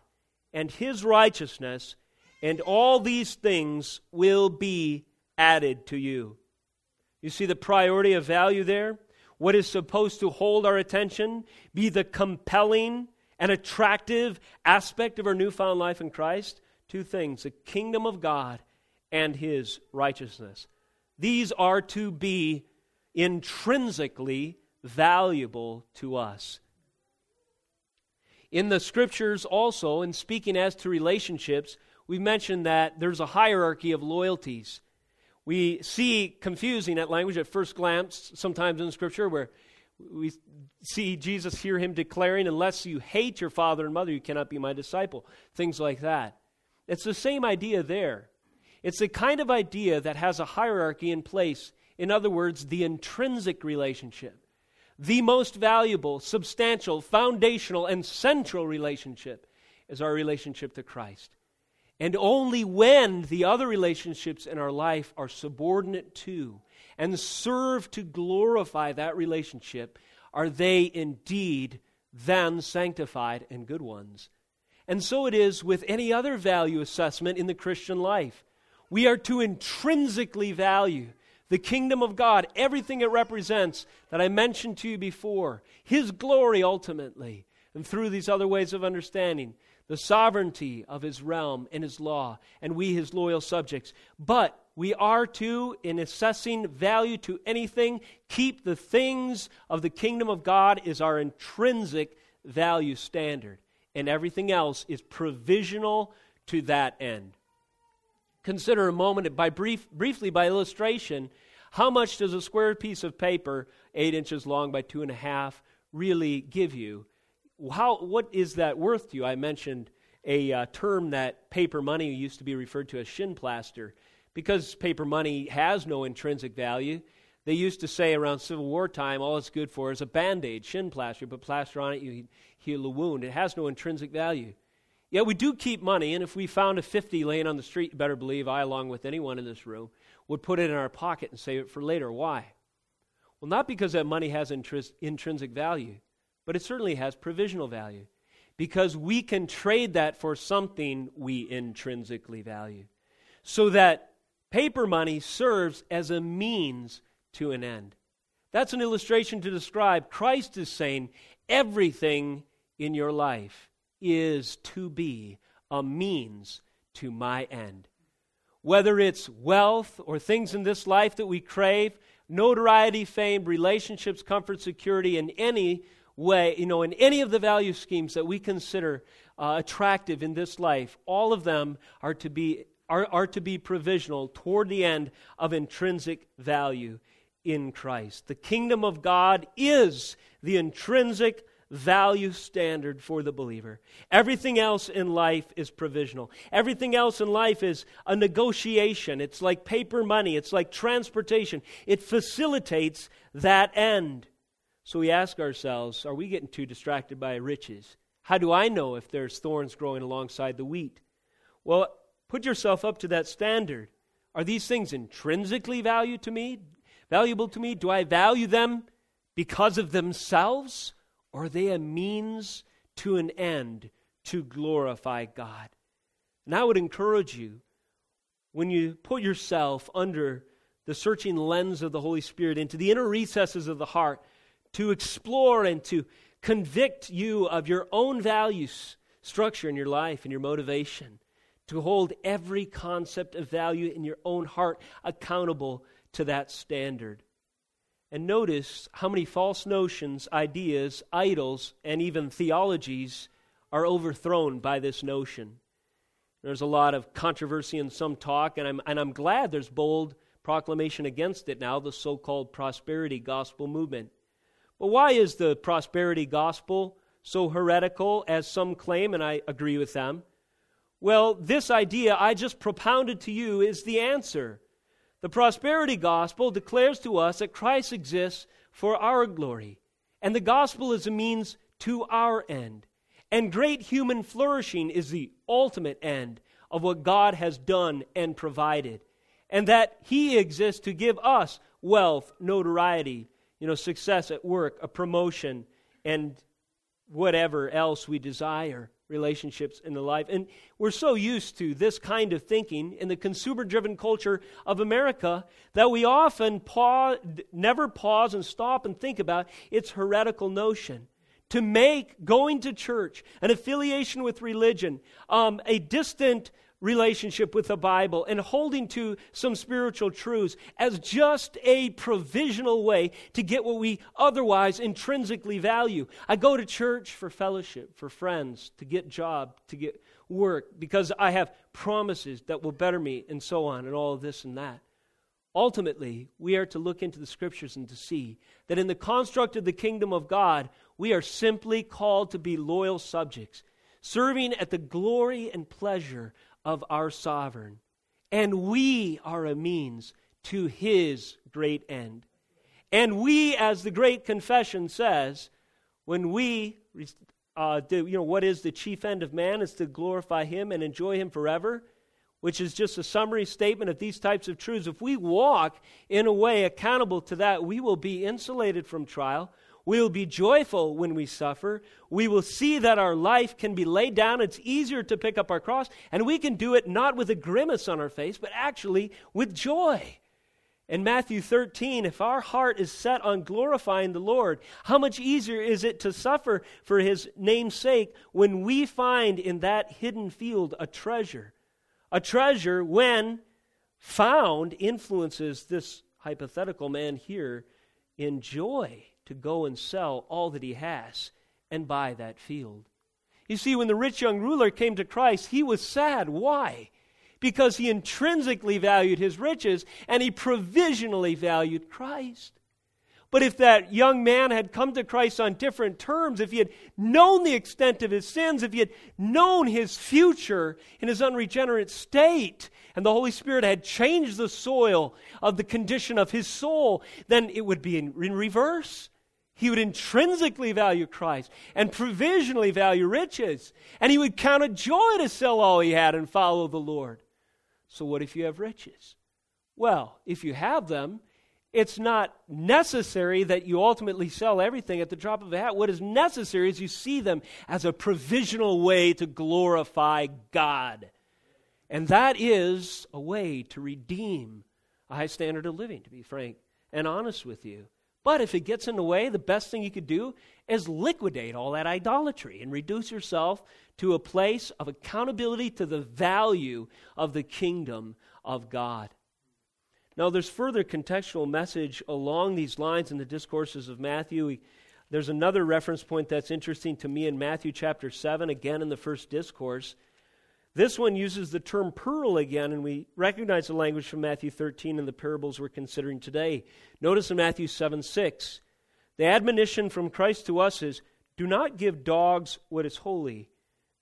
and his righteousness, and all these things will be added to you. You see the priority of value there? What is supposed to hold our attention, be the compelling and attractive aspect of our newfound life in Christ? Two things the kingdom of God and his righteousness. These are to be intrinsically valuable to us. In the scriptures, also, in speaking as to relationships, we mentioned that there's a hierarchy of loyalties. We see confusing that language at first glance sometimes in Scripture where we see Jesus hear him declaring, Unless you hate your father and mother, you cannot be my disciple. Things like that. It's the same idea there. It's the kind of idea that has a hierarchy in place. In other words, the intrinsic relationship. The most valuable, substantial, foundational, and central relationship is our relationship to Christ. And only when the other relationships in our life are subordinate to and serve to glorify that relationship are they indeed then sanctified and good ones. And so it is with any other value assessment in the Christian life. We are to intrinsically value the kingdom of God, everything it represents that I mentioned to you before, His glory ultimately, and through these other ways of understanding, the sovereignty of His realm and His law, and we His loyal subjects. But we are to, in assessing value to anything, keep the things of the kingdom of God as our intrinsic value standard, and everything else is provisional to that end consider a moment by brief, briefly by illustration how much does a square piece of paper eight inches long by two and a half really give you how, what is that worth to you i mentioned a uh, term that paper money used to be referred to as shin plaster. Because paper money has no intrinsic value, they used to say around Civil War time, all it's good for is a band aid, shin plaster. Put plaster on it, you heal the wound. It has no intrinsic value. Yet we do keep money, and if we found a 50 laying on the street, better believe I, along with anyone in this room, would put it in our pocket and save it for later. Why? Well, not because that money has intris- intrinsic value, but it certainly has provisional value. Because we can trade that for something we intrinsically value. So that paper money serves as a means to an end. That's an illustration to describe Christ is saying everything in your life is to be a means to my end. Whether it's wealth or things in this life that we crave, notoriety, fame, relationships, comfort, security, and any way, you know, in any of the value schemes that we consider uh, attractive in this life, all of them are to be are, are to be provisional toward the end of intrinsic value in Christ. The kingdom of God is the intrinsic value standard for the believer. Everything else in life is provisional. Everything else in life is a negotiation. It's like paper money, it's like transportation. It facilitates that end. So we ask ourselves are we getting too distracted by riches? How do I know if there's thorns growing alongside the wheat? Well, put yourself up to that standard. Are these things intrinsically valued to me? valuable to me? Do I value them because of themselves? Or are they a means to an end to glorify God? And I would encourage you, when you put yourself under the searching lens of the Holy Spirit into the inner recesses of the heart, to explore and to convict you of your own values, structure in your life and your motivation, to hold every concept of value in your own heart accountable to that standard. And notice how many false notions, ideas, idols, and even theologies are overthrown by this notion. There's a lot of controversy and some talk, and I'm, and I'm glad there's bold proclamation against it now, the so called prosperity gospel movement. But why is the prosperity gospel so heretical as some claim, and I agree with them? Well, this idea I just propounded to you is the answer. The prosperity gospel declares to us that Christ exists for our glory, and the gospel is a means to our end. And great human flourishing is the ultimate end of what God has done and provided. And that He exists to give us wealth, notoriety, you know, success at work, a promotion, and whatever else we desire relationships in the life. And we're so used to this kind of thinking in the consumer driven culture of America that we often pause, never pause and stop and think about its heretical notion. To make going to church, an affiliation with religion, um, a distant relationship with the Bible and holding to some spiritual truths as just a provisional way to get what we otherwise intrinsically value. I go to church for fellowship, for friends, to get job, to get work because I have promises that will better me and so on and all this and that. Ultimately, we are to look into the scriptures and to see that in the construct of the kingdom of God, we are simply called to be loyal subjects, serving at the glory and pleasure of our sovereign, and we are a means to his great end. And we, as the Great Confession says, when we uh, do, you know, what is the chief end of man is to glorify him and enjoy him forever, which is just a summary statement of these types of truths. If we walk in a way accountable to that, we will be insulated from trial. We will be joyful when we suffer. We will see that our life can be laid down. It's easier to pick up our cross, and we can do it not with a grimace on our face, but actually with joy. In Matthew 13, if our heart is set on glorifying the Lord, how much easier is it to suffer for his name's sake when we find in that hidden field a treasure? A treasure, when found, influences this hypothetical man here in joy to go and sell all that he has and buy that field. You see, when the rich young ruler came to Christ, he was sad. Why? Because he intrinsically valued his riches and he provisionally valued Christ. But if that young man had come to Christ on different terms, if he had known the extent of his sins, if he had known his future in his unregenerate state, and the Holy Spirit had changed the soil of the condition of his soul, then it would be in, in reverse. He would intrinsically value Christ and provisionally value riches. And he would count it joy to sell all he had and follow the Lord. So, what if you have riches? Well, if you have them, it's not necessary that you ultimately sell everything at the drop of a hat. What is necessary is you see them as a provisional way to glorify God. And that is a way to redeem a high standard of living, to be frank and honest with you. But if it gets in the way, the best thing you could do is liquidate all that idolatry and reduce yourself to a place of accountability to the value of the kingdom of God. Now, there's further contextual message along these lines in the discourses of Matthew. There's another reference point that's interesting to me in Matthew chapter 7, again in the first discourse. This one uses the term pearl again, and we recognize the language from Matthew 13 and the parables we're considering today. Notice in Matthew 7 6, the admonition from Christ to us is do not give dogs what is holy,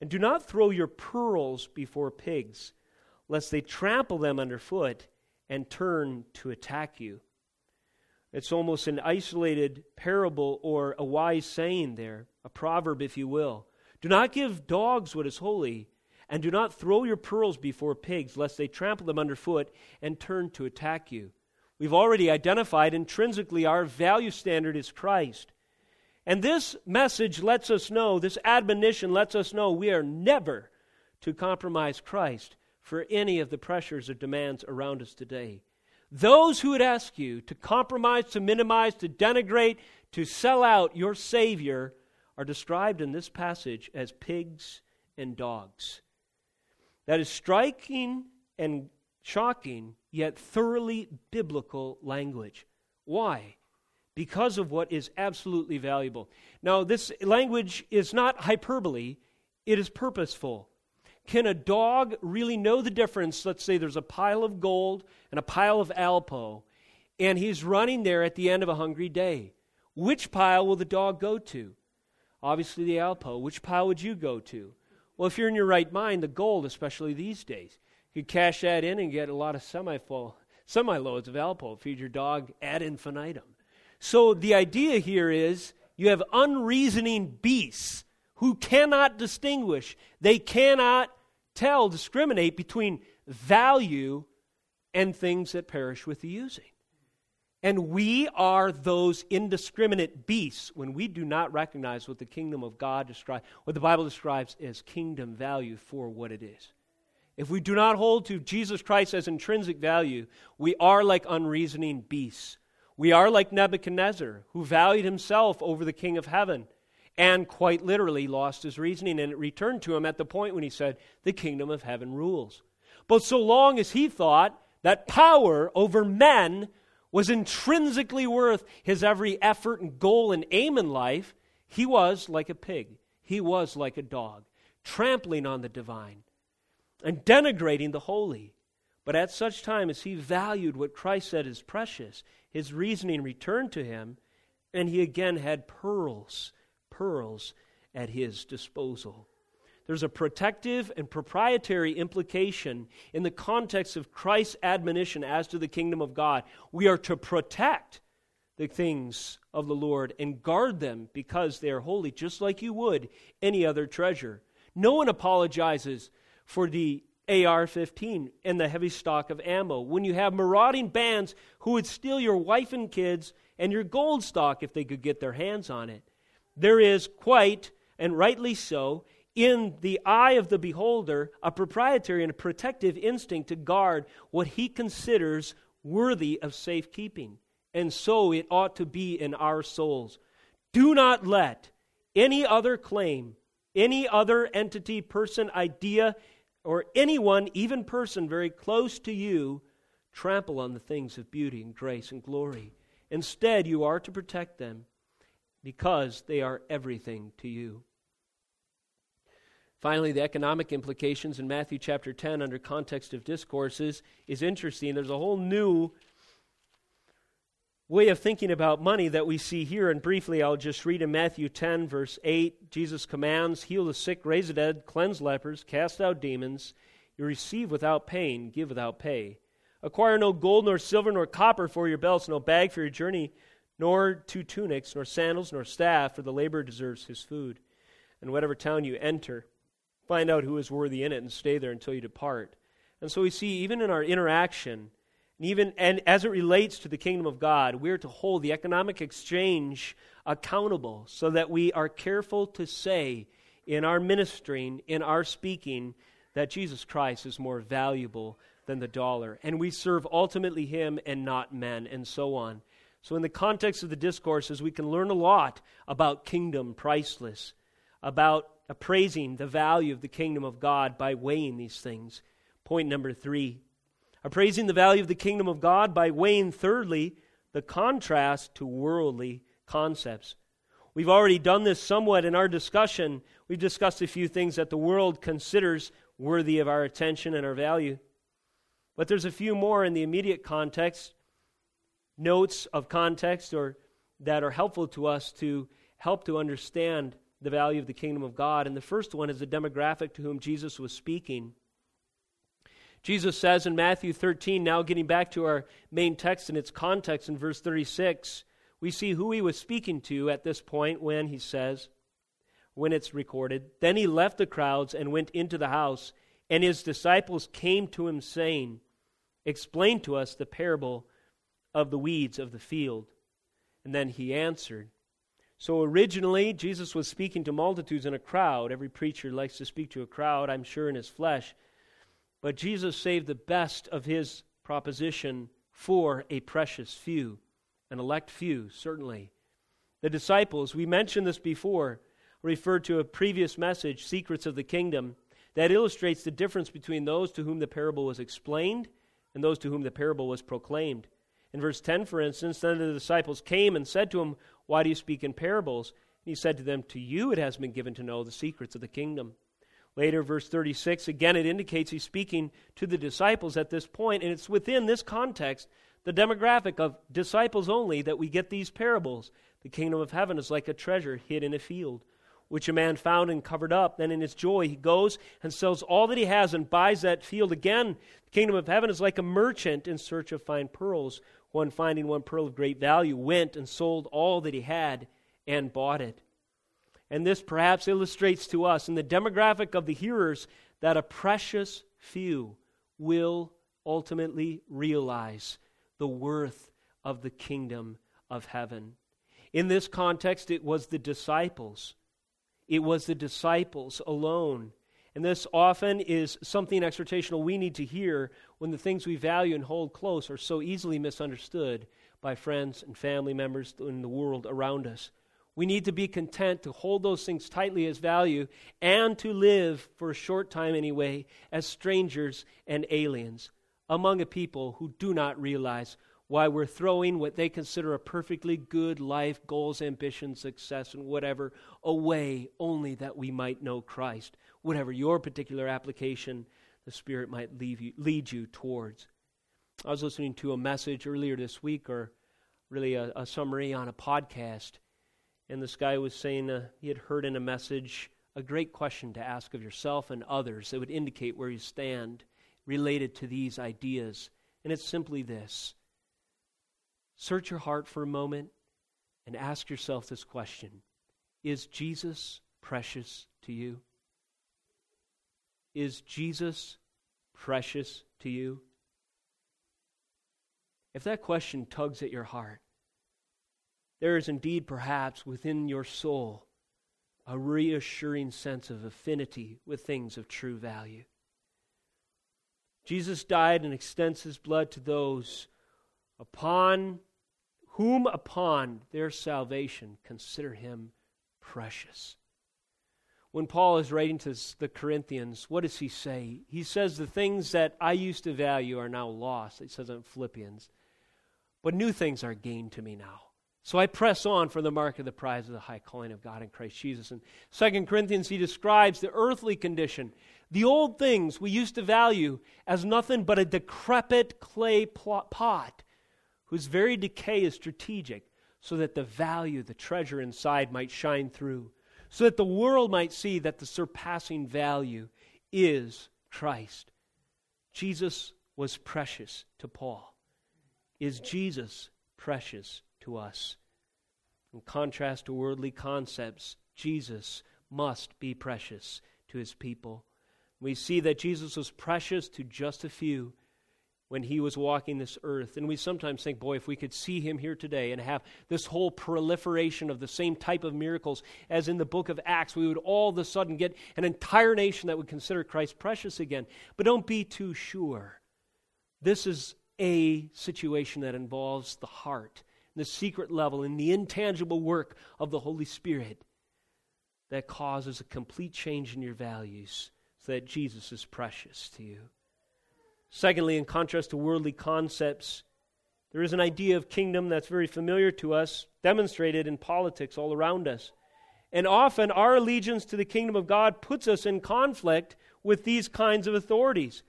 and do not throw your pearls before pigs, lest they trample them underfoot and turn to attack you. It's almost an isolated parable or a wise saying there, a proverb, if you will. Do not give dogs what is holy, and do not throw your pearls before pigs, lest they trample them underfoot and turn to attack you. We've already identified intrinsically our value standard is Christ. And this message lets us know, this admonition lets us know we are never to compromise Christ for any of the pressures or demands around us today. Those who would ask you to compromise, to minimize, to denigrate, to sell out your Savior are described in this passage as pigs and dogs. That is striking and shocking, yet thoroughly biblical language. Why? Because of what is absolutely valuable. Now, this language is not hyperbole, it is purposeful. Can a dog really know the difference? Let's say there's a pile of gold and a pile of Alpo, and he's running there at the end of a hungry day. Which pile will the dog go to? Obviously, the Alpo. Which pile would you go to? Well, if you're in your right mind, the gold, especially these days, you could cash that in and get a lot of semi full, semi loads of Alpo, feed your dog ad infinitum. So the idea here is you have unreasoning beasts who cannot distinguish, they cannot tell, discriminate between value and things that perish with the using. And we are those indiscriminate beasts when we do not recognize what the kingdom of God describes, what the Bible describes as kingdom value for what it is. If we do not hold to Jesus Christ as intrinsic value, we are like unreasoning beasts. We are like Nebuchadnezzar, who valued himself over the king of heaven and quite literally lost his reasoning, and it returned to him at the point when he said, The kingdom of heaven rules. But so long as he thought that power over men was intrinsically worth his every effort and goal and aim in life, he was like a pig. He was like a dog, trampling on the divine and denigrating the holy. But at such time as he valued what Christ said is precious, his reasoning returned to him, and he again had pearls pearls at his disposal. There's a protective and proprietary implication in the context of Christ's admonition as to the kingdom of God. We are to protect the things of the Lord and guard them because they are holy, just like you would any other treasure. No one apologizes for the AR 15 and the heavy stock of ammo when you have marauding bands who would steal your wife and kids and your gold stock if they could get their hands on it there is quite, and rightly so, in the eye of the beholder, a proprietary and a protective instinct to guard what he considers worthy of safekeeping. And so it ought to be in our souls. Do not let any other claim, any other entity, person, idea, or anyone, even person very close to you, trample on the things of beauty and grace and glory. Instead, you are to protect them because they are everything to you. Finally, the economic implications in Matthew chapter 10 under context of discourses is interesting. There's a whole new way of thinking about money that we see here, and briefly I'll just read in Matthew 10, verse 8. Jesus commands, Heal the sick, raise the dead, cleanse lepers, cast out demons. You receive without pain, give without pay. Acquire no gold, nor silver, nor copper for your belts, no bag for your journey, nor two tunics, nor sandals, nor staff, for the laborer deserves his food. And whatever town you enter, find out who is worthy in it, and stay there until you depart. And so we see, even in our interaction, and even and as it relates to the kingdom of God, we're to hold the economic exchange accountable so that we are careful to say in our ministering, in our speaking, that Jesus Christ is more valuable than the dollar. And we serve ultimately him and not men, and so on. So, in the context of the discourses, we can learn a lot about kingdom priceless, about appraising the value of the kingdom of God by weighing these things. Point number three appraising the value of the kingdom of God by weighing, thirdly, the contrast to worldly concepts. We've already done this somewhat in our discussion. We've discussed a few things that the world considers worthy of our attention and our value. But there's a few more in the immediate context, notes of context or that are helpful to us to help to understand the value of the kingdom of God. And the first one is the demographic to whom Jesus was speaking. Jesus says in Matthew 13, now getting back to our main text and its context in verse 36, we see who he was speaking to at this point when he says, when it's recorded, Then he left the crowds and went into the house, and his disciples came to him, saying, Explain to us the parable of the weeds of the field. And then he answered. So originally, Jesus was speaking to multitudes in a crowd. Every preacher likes to speak to a crowd, I'm sure, in his flesh. But Jesus saved the best of his proposition for a precious few, an elect few, certainly. The disciples, we mentioned this before, referred to a previous message, Secrets of the Kingdom, that illustrates the difference between those to whom the parable was explained and those to whom the parable was proclaimed. In verse 10, for instance, then the disciples came and said to him, Why do you speak in parables? And he said to them, To you it has been given to know the secrets of the kingdom. Later, verse 36, again, it indicates he's speaking to the disciples at this point, and it's within this context, the demographic of disciples only, that we get these parables. The kingdom of heaven is like a treasure hid in a field, which a man found and covered up. Then, in his joy, he goes and sells all that he has and buys that field. Again, the kingdom of heaven is like a merchant in search of fine pearls. One finding one pearl of great value went and sold all that he had and bought it. And this perhaps illustrates to us in the demographic of the hearers that a precious few will ultimately realize the worth of the kingdom of heaven. In this context, it was the disciples. It was the disciples alone. And this often is something exhortational we need to hear when the things we value and hold close are so easily misunderstood by friends and family members in the world around us. We need to be content to hold those things tightly as value and to live, for a short time anyway, as strangers and aliens among a people who do not realize why we're throwing what they consider a perfectly good life, goals, ambitions, success, and whatever away only that we might know Christ, whatever your particular application the Spirit might you, lead you towards. I was listening to a message earlier this week, or really a, a summary on a podcast and this guy was saying uh, he had heard in a message a great question to ask of yourself and others that would indicate where you stand related to these ideas. And it's simply this Search your heart for a moment and ask yourself this question Is Jesus precious to you? Is Jesus precious to you? If that question tugs at your heart, there is indeed perhaps within your soul a reassuring sense of affinity with things of true value. Jesus died and extends his blood to those upon whom upon their salvation consider him precious. When Paul is writing to the Corinthians, what does he say? He says, The things that I used to value are now lost. He says in Philippians. But new things are gained to me now. So I press on for the mark of the prize of the high calling of God in Christ Jesus. In 2 Corinthians, he describes the earthly condition, the old things we used to value as nothing but a decrepit clay pot whose very decay is strategic, so that the value, the treasure inside might shine through, so that the world might see that the surpassing value is Christ. Jesus was precious to Paul. Is Jesus precious to us? In contrast to worldly concepts, Jesus must be precious to his people. We see that Jesus was precious to just a few when he was walking this earth. And we sometimes think, boy, if we could see him here today and have this whole proliferation of the same type of miracles as in the book of Acts, we would all of a sudden get an entire nation that would consider Christ precious again. But don't be too sure. This is a situation that involves the heart, the secret level, and the intangible work of the Holy Spirit that causes a complete change in your values so that Jesus is precious to you. Secondly, in contrast to worldly concepts, there is an idea of kingdom that's very familiar to us, demonstrated in politics all around us. And often our allegiance to the kingdom of God puts us in conflict with these kinds of authorities.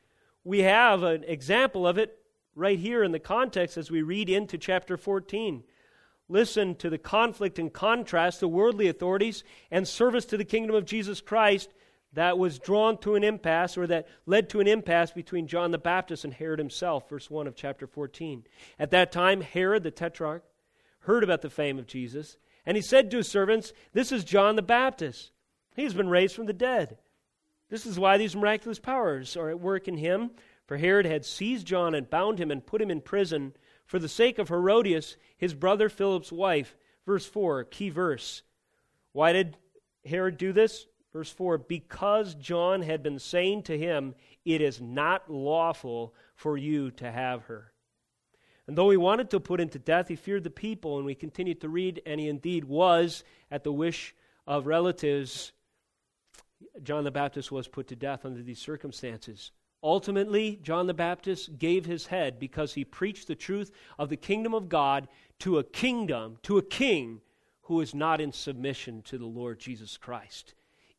We have an example of it right here in the context as we read into chapter 14. Listen to the conflict and contrast to worldly authorities and service to the kingdom of Jesus Christ that was drawn to an impasse or that led to an impasse between John the Baptist and Herod himself, verse 1 of chapter 14. At that time, Herod the tetrarch heard about the fame of Jesus, and he said to his servants, This is John the Baptist. He has been raised from the dead. This is why these miraculous powers are at work in him. For Herod had seized John and bound him and put him in prison for the sake of Herodias, his brother Philip's wife. Verse 4, key verse. Why did Herod do this? Verse 4 Because John had been saying to him, It is not lawful for you to have her. And though he wanted to put him to death, he feared the people. And we continued to read, and he indeed was, at the wish of relatives, John the Baptist was put to death under these circumstances. Ultimately, John the Baptist gave his head because he preached the truth of the kingdom of God to a kingdom, to a king who is not in submission to the Lord Jesus Christ.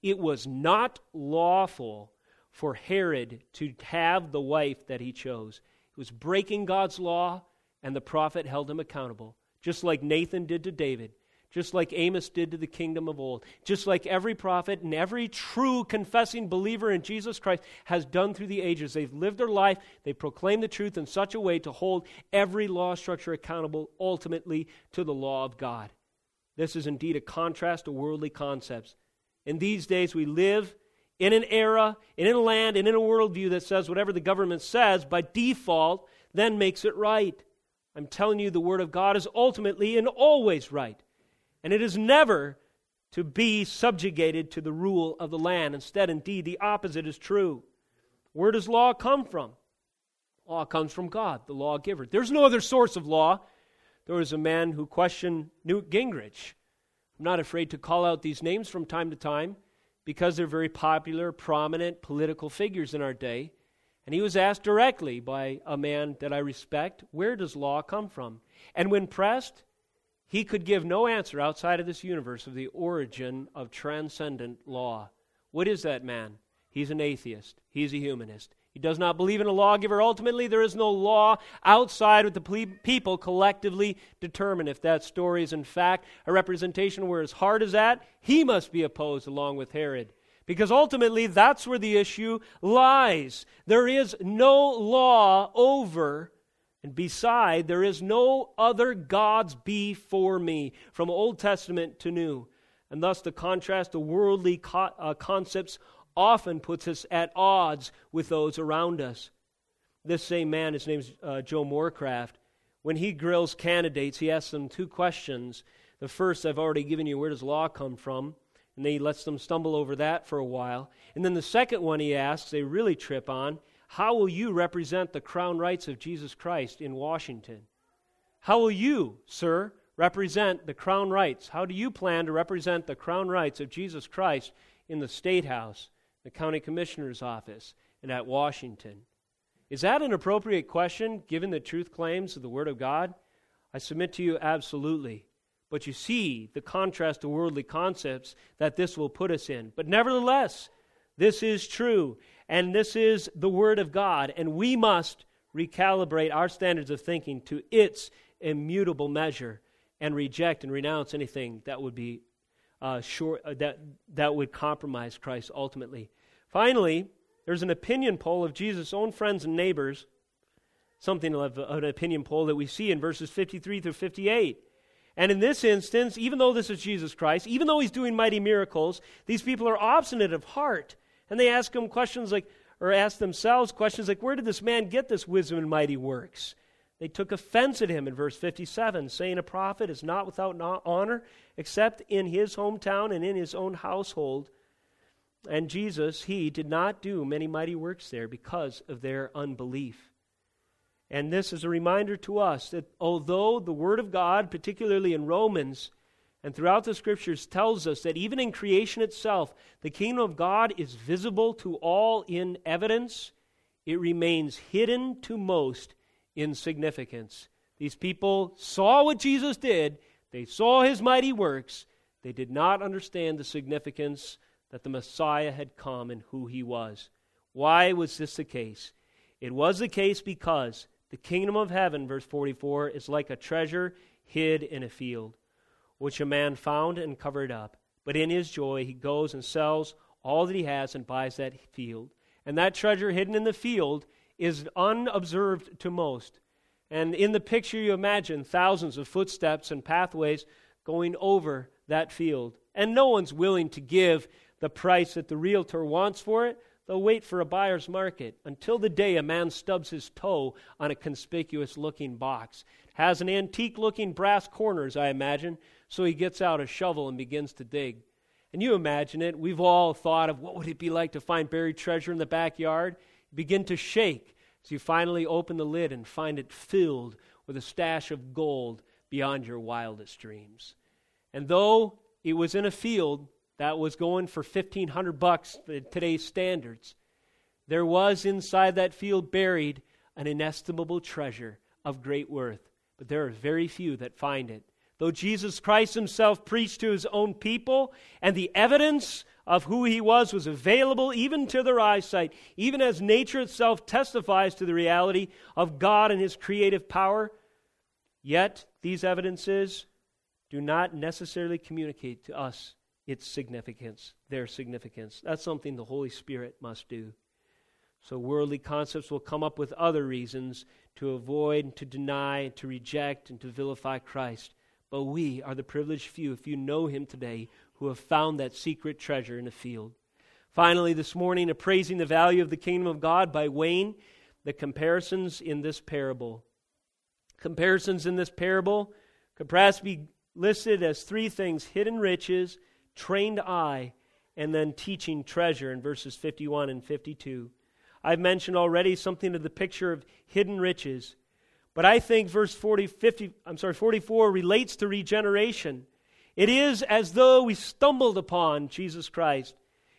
It was not lawful for Herod to have the wife that he chose. It was breaking God's law, and the prophet held him accountable, just like Nathan did to David just like Amos did to the kingdom of old, just like every prophet and every true confessing believer in Jesus Christ has done through the ages. They've lived their life, they've proclaimed the truth in such a way to hold every law structure accountable ultimately to the law of God. This is indeed a contrast to worldly concepts. In these days, we live in an era, and in a land, and in a worldview that says whatever the government says by default then makes it right. I'm telling you, the Word of God is ultimately and always right. And it is never to be subjugated to the rule of the land. Instead, indeed, the opposite is true. Where does law come from? Law comes from God, the lawgiver. There's no other source of law. There was a man who questioned Newt Gingrich. I'm not afraid to call out these names from time to time because they're very popular, prominent political figures in our day. And he was asked directly by a man that I respect, Where does law come from? And when pressed, he could give no answer outside of this universe of the origin of transcendent law. What is that man? He's an atheist. He's a humanist. He does not believe in a lawgiver. Ultimately, there is no law outside what the people collectively determine. If that story is in fact a representation where his heart is at, he must be opposed along with Herod. Because ultimately, that's where the issue lies. There is no law over and beside, there is no other gods before me, from Old Testament to New. And thus, the contrast to worldly co- uh, concepts often puts us at odds with those around us. This same man, his name's uh, Joe Morecraft, when he grills candidates, he asks them two questions. The first, I've already given you, where does law come from? And then he lets them stumble over that for a while. And then the second one he asks, they really trip on. How will you represent the crown rights of Jesus Christ in Washington? How will you, sir, represent the crown rights? How do you plan to represent the crown rights of Jesus Christ in the State House, the County Commissioner's Office, and at Washington? Is that an appropriate question given the truth claims of the Word of God? I submit to you absolutely. But you see the contrast to worldly concepts that this will put us in. But nevertheless, this is true. And this is the Word of God, and we must recalibrate our standards of thinking to its immutable measure and reject and renounce anything that would be uh, short, uh, that, that would compromise Christ ultimately. Finally, there's an opinion poll of Jesus' own friends and neighbors, something of an opinion poll that we see in verses 53 through 58. And in this instance, even though this is Jesus Christ, even though he's doing mighty miracles, these people are obstinate of heart. And they ask him questions like, or ask themselves questions like, where did this man get this wisdom and mighty works? They took offense at him in verse 57, saying, A prophet is not without honor except in his hometown and in his own household. And Jesus, he did not do many mighty works there because of their unbelief. And this is a reminder to us that although the Word of God, particularly in Romans and throughout the Scriptures, tells us that even in creation itself, the kingdom of God is visible to all in evidence, it remains hidden to most in significance. These people saw what Jesus did, they saw his mighty works, they did not understand the significance that the Messiah had come and who he was. Why was this the case? It was the case because the kingdom of heaven, verse 44, is like a treasure hid in a field, which a man found and covered up. But in his joy, he goes and sells all that he has and buys that field. And that treasure hidden in the field is unobserved to most. And in the picture, you imagine thousands of footsteps and pathways going over that field. And no one's willing to give the price that the realtor wants for it. They'll wait for a buyer's market until the day a man stubs his toe on a conspicuous looking box. Has an antique looking brass corners, I imagine, so he gets out a shovel and begins to dig. And you imagine it. We've all thought of what would it be like to find buried treasure in the backyard? You begin to shake as you finally open the lid and find it filled with a stash of gold beyond your wildest dreams. And though it was in a field that was going for 1500 bucks today's standards. There was inside that field buried an inestimable treasure of great worth but there are very few that find it. Though jesus christ himself preached to his own people and the evidence of who he was was available even to their eyesight even as nature itself testifies to the reality of god and his creative power yet these evidences do not necessarily communicate to us its significance, their significance. That's something the Holy Spirit must do. So worldly concepts will come up with other reasons to avoid, to deny, to reject, and to vilify Christ. But we are the privileged few, if you know him today, who have found that secret treasure in the field. Finally, this morning, appraising the value of the kingdom of God by weighing the comparisons in this parable. Comparisons in this parable could perhaps be listed as three things hidden riches, trained eye, and then teaching treasure in verses 51 and 52. I've mentioned already something of the picture of hidden riches, but I think verse 40, 50, I'm sorry, 44 relates to regeneration. It is as though we stumbled upon Jesus Christ.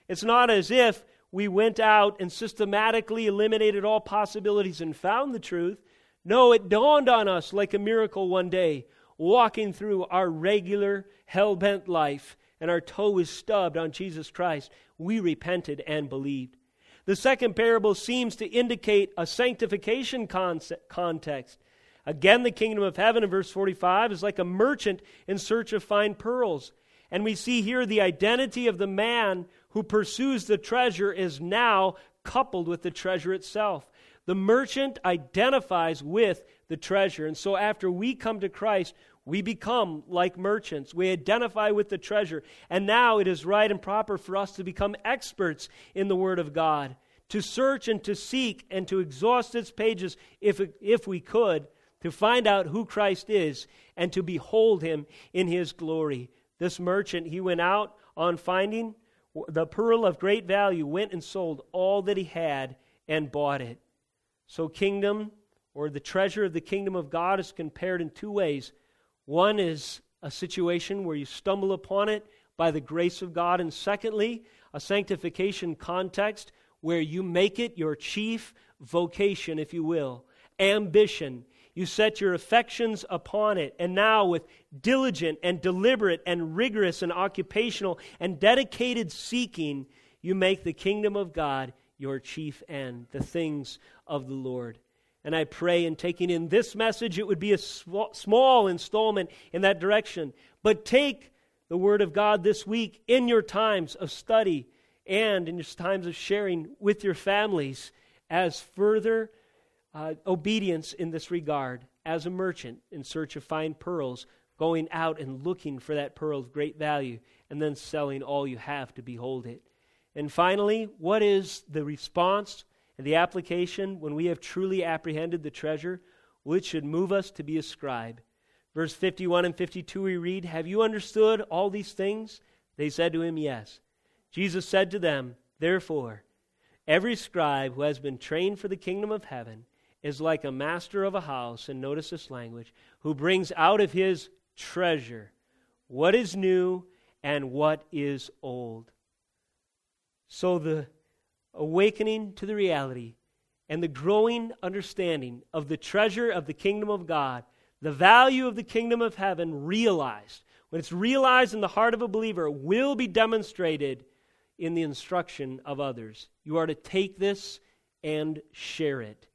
It's not as if we went out and systematically eliminated all possibilities and found the truth. No, it dawned on us like a miracle one day, walking through our regular, hell bent life and our toe is stubbed on Jesus Christ, we repented and believed. The second parable seems to indicate a sanctification concept, context. Again, the kingdom of heaven in verse 45 is like a merchant in search of fine pearls. And we see here the identity of the man who pursues the treasure is now coupled with the treasure itself. The merchant identifies with the treasure. And so after we come to Christ, we become like merchants. We identify with the treasure. And now it is right and proper for us to become experts in the Word of God, to search and to seek and to exhaust its pages if, if we could, to find out who Christ is and to behold him in his glory. This merchant, he went out on finding the pearl of great value, went and sold all that he had and bought it. So, kingdom, or the treasure of the kingdom of God, is compared in two ways one is a situation where you stumble upon it by the grace of God. And secondly, a sanctification context where you make it your chief vocation, if you will, ambition. You set your affections upon it. And now, with diligent and deliberate and rigorous and occupational and dedicated seeking, you make the kingdom of God your chief end, the things of the Lord. And I pray in taking in this message, it would be a small installment in that direction. But take the Word of God this week in your times of study and in your times of sharing with your families as further uh, obedience in this regard as a merchant in search of fine pearls, going out and looking for that pearl of great value, and then selling all you have to behold it. And finally, what is the response and the application when we have truly apprehended the treasure, which should move us to be a scribe? Verse 51 and 52, we read, Have you understood all these things? They said to him, Yes. Jesus said to them, Therefore, every scribe who has been trained for the kingdom of heaven is like a master of a house, and notice this language, who brings out of his treasure what is new and what is old. So the awakening to the reality and the growing understanding of the treasure of the kingdom of God, the value of the kingdom of heaven realized, when it's realized in the heart of a believer, will be demonstrated in the instruction of others. You are to take this and share it.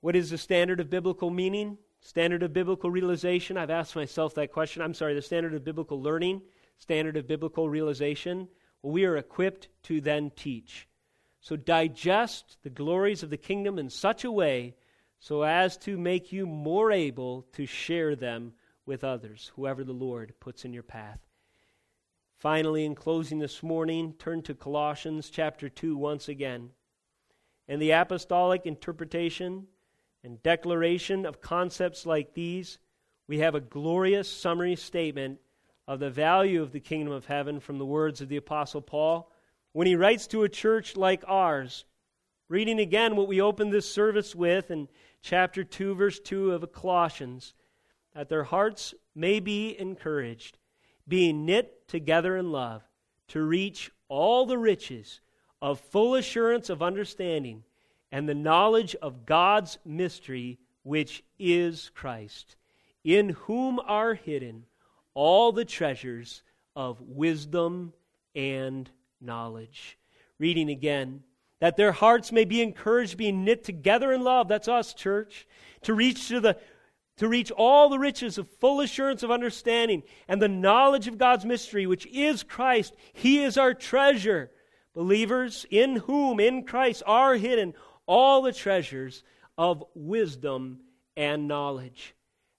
What is the standard of biblical meaning? Standard of biblical realization? I've asked myself that question. I'm sorry, the standard of biblical learning, standard of biblical realization. We are equipped to then teach. So digest the glories of the kingdom in such a way so as to make you more able to share them with others, whoever the Lord puts in your path. Finally, in closing this morning, turn to Colossians chapter 2 once again. And the apostolic interpretation and declaration of concepts like these, we have a glorious summary statement of the value of the kingdom of heaven from the words of the Apostle Paul when he writes to a church like ours. Reading again what we opened this service with in chapter 2, verse 2 of Colossians, that their hearts may be encouraged, being knit together in love, to reach all the riches of full assurance of understanding and the knowledge of God's mystery, which is Christ, in whom are hidden all the treasures of wisdom and knowledge. Reading again, that their hearts may be encouraged, being knit together in love. That's us, church. To reach to the to reach all the riches of full assurance of understanding and the knowledge of God's mystery, which is Christ. He is our treasure. Believers, in whom, in Christ, are hidden all the treasures of wisdom and knowledge.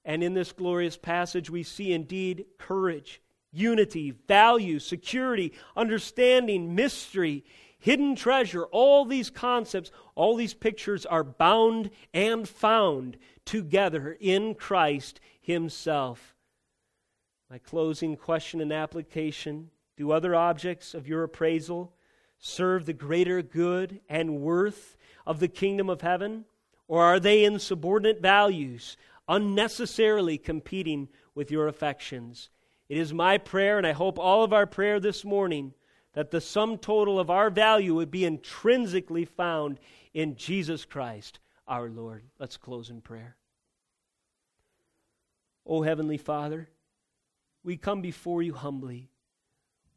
And in this glorious passage, we see indeed courage, unity, value, security, understanding, mystery, hidden treasure. All these concepts, all these pictures are bound and found together in Christ Himself. My closing question and application Do other objects of your appraisal serve the greater good and worth of the kingdom of heaven? Or are they insubordinate values, unnecessarily competing with your affections? It is my prayer, and I hope all of our prayer this morning, that the sum total of our value would be intrinsically found in Jesus Christ our Lord. Let's close in prayer. O Heavenly Father, we come before you humbly.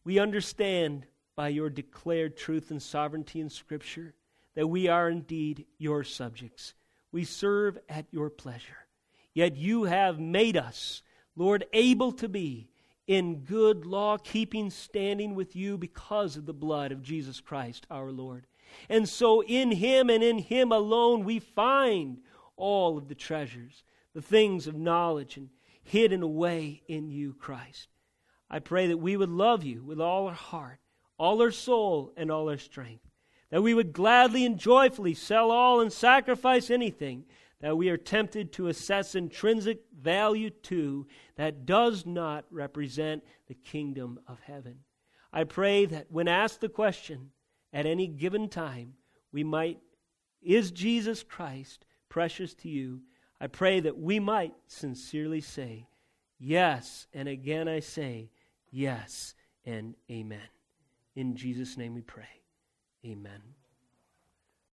We understand by your declared truth and sovereignty in Scripture that we are indeed your subjects. We serve at your pleasure. Yet you have made us, Lord, able to be in good law keeping standing with you because of the blood of Jesus Christ our Lord. And so in him and in him alone we find all of the treasures, the things of knowledge and hidden away in you, Christ. I pray that we would love you with all our heart, all our soul, and all our strength that we would gladly and joyfully sell all and sacrifice anything that we are tempted to assess intrinsic value to that does not represent the kingdom of heaven. I pray that when asked the question at any given time, we might, is Jesus Christ precious to you? I pray that we might sincerely say, Yes, and again I say, Yes and Amen. In Jesus' name we pray. Amen.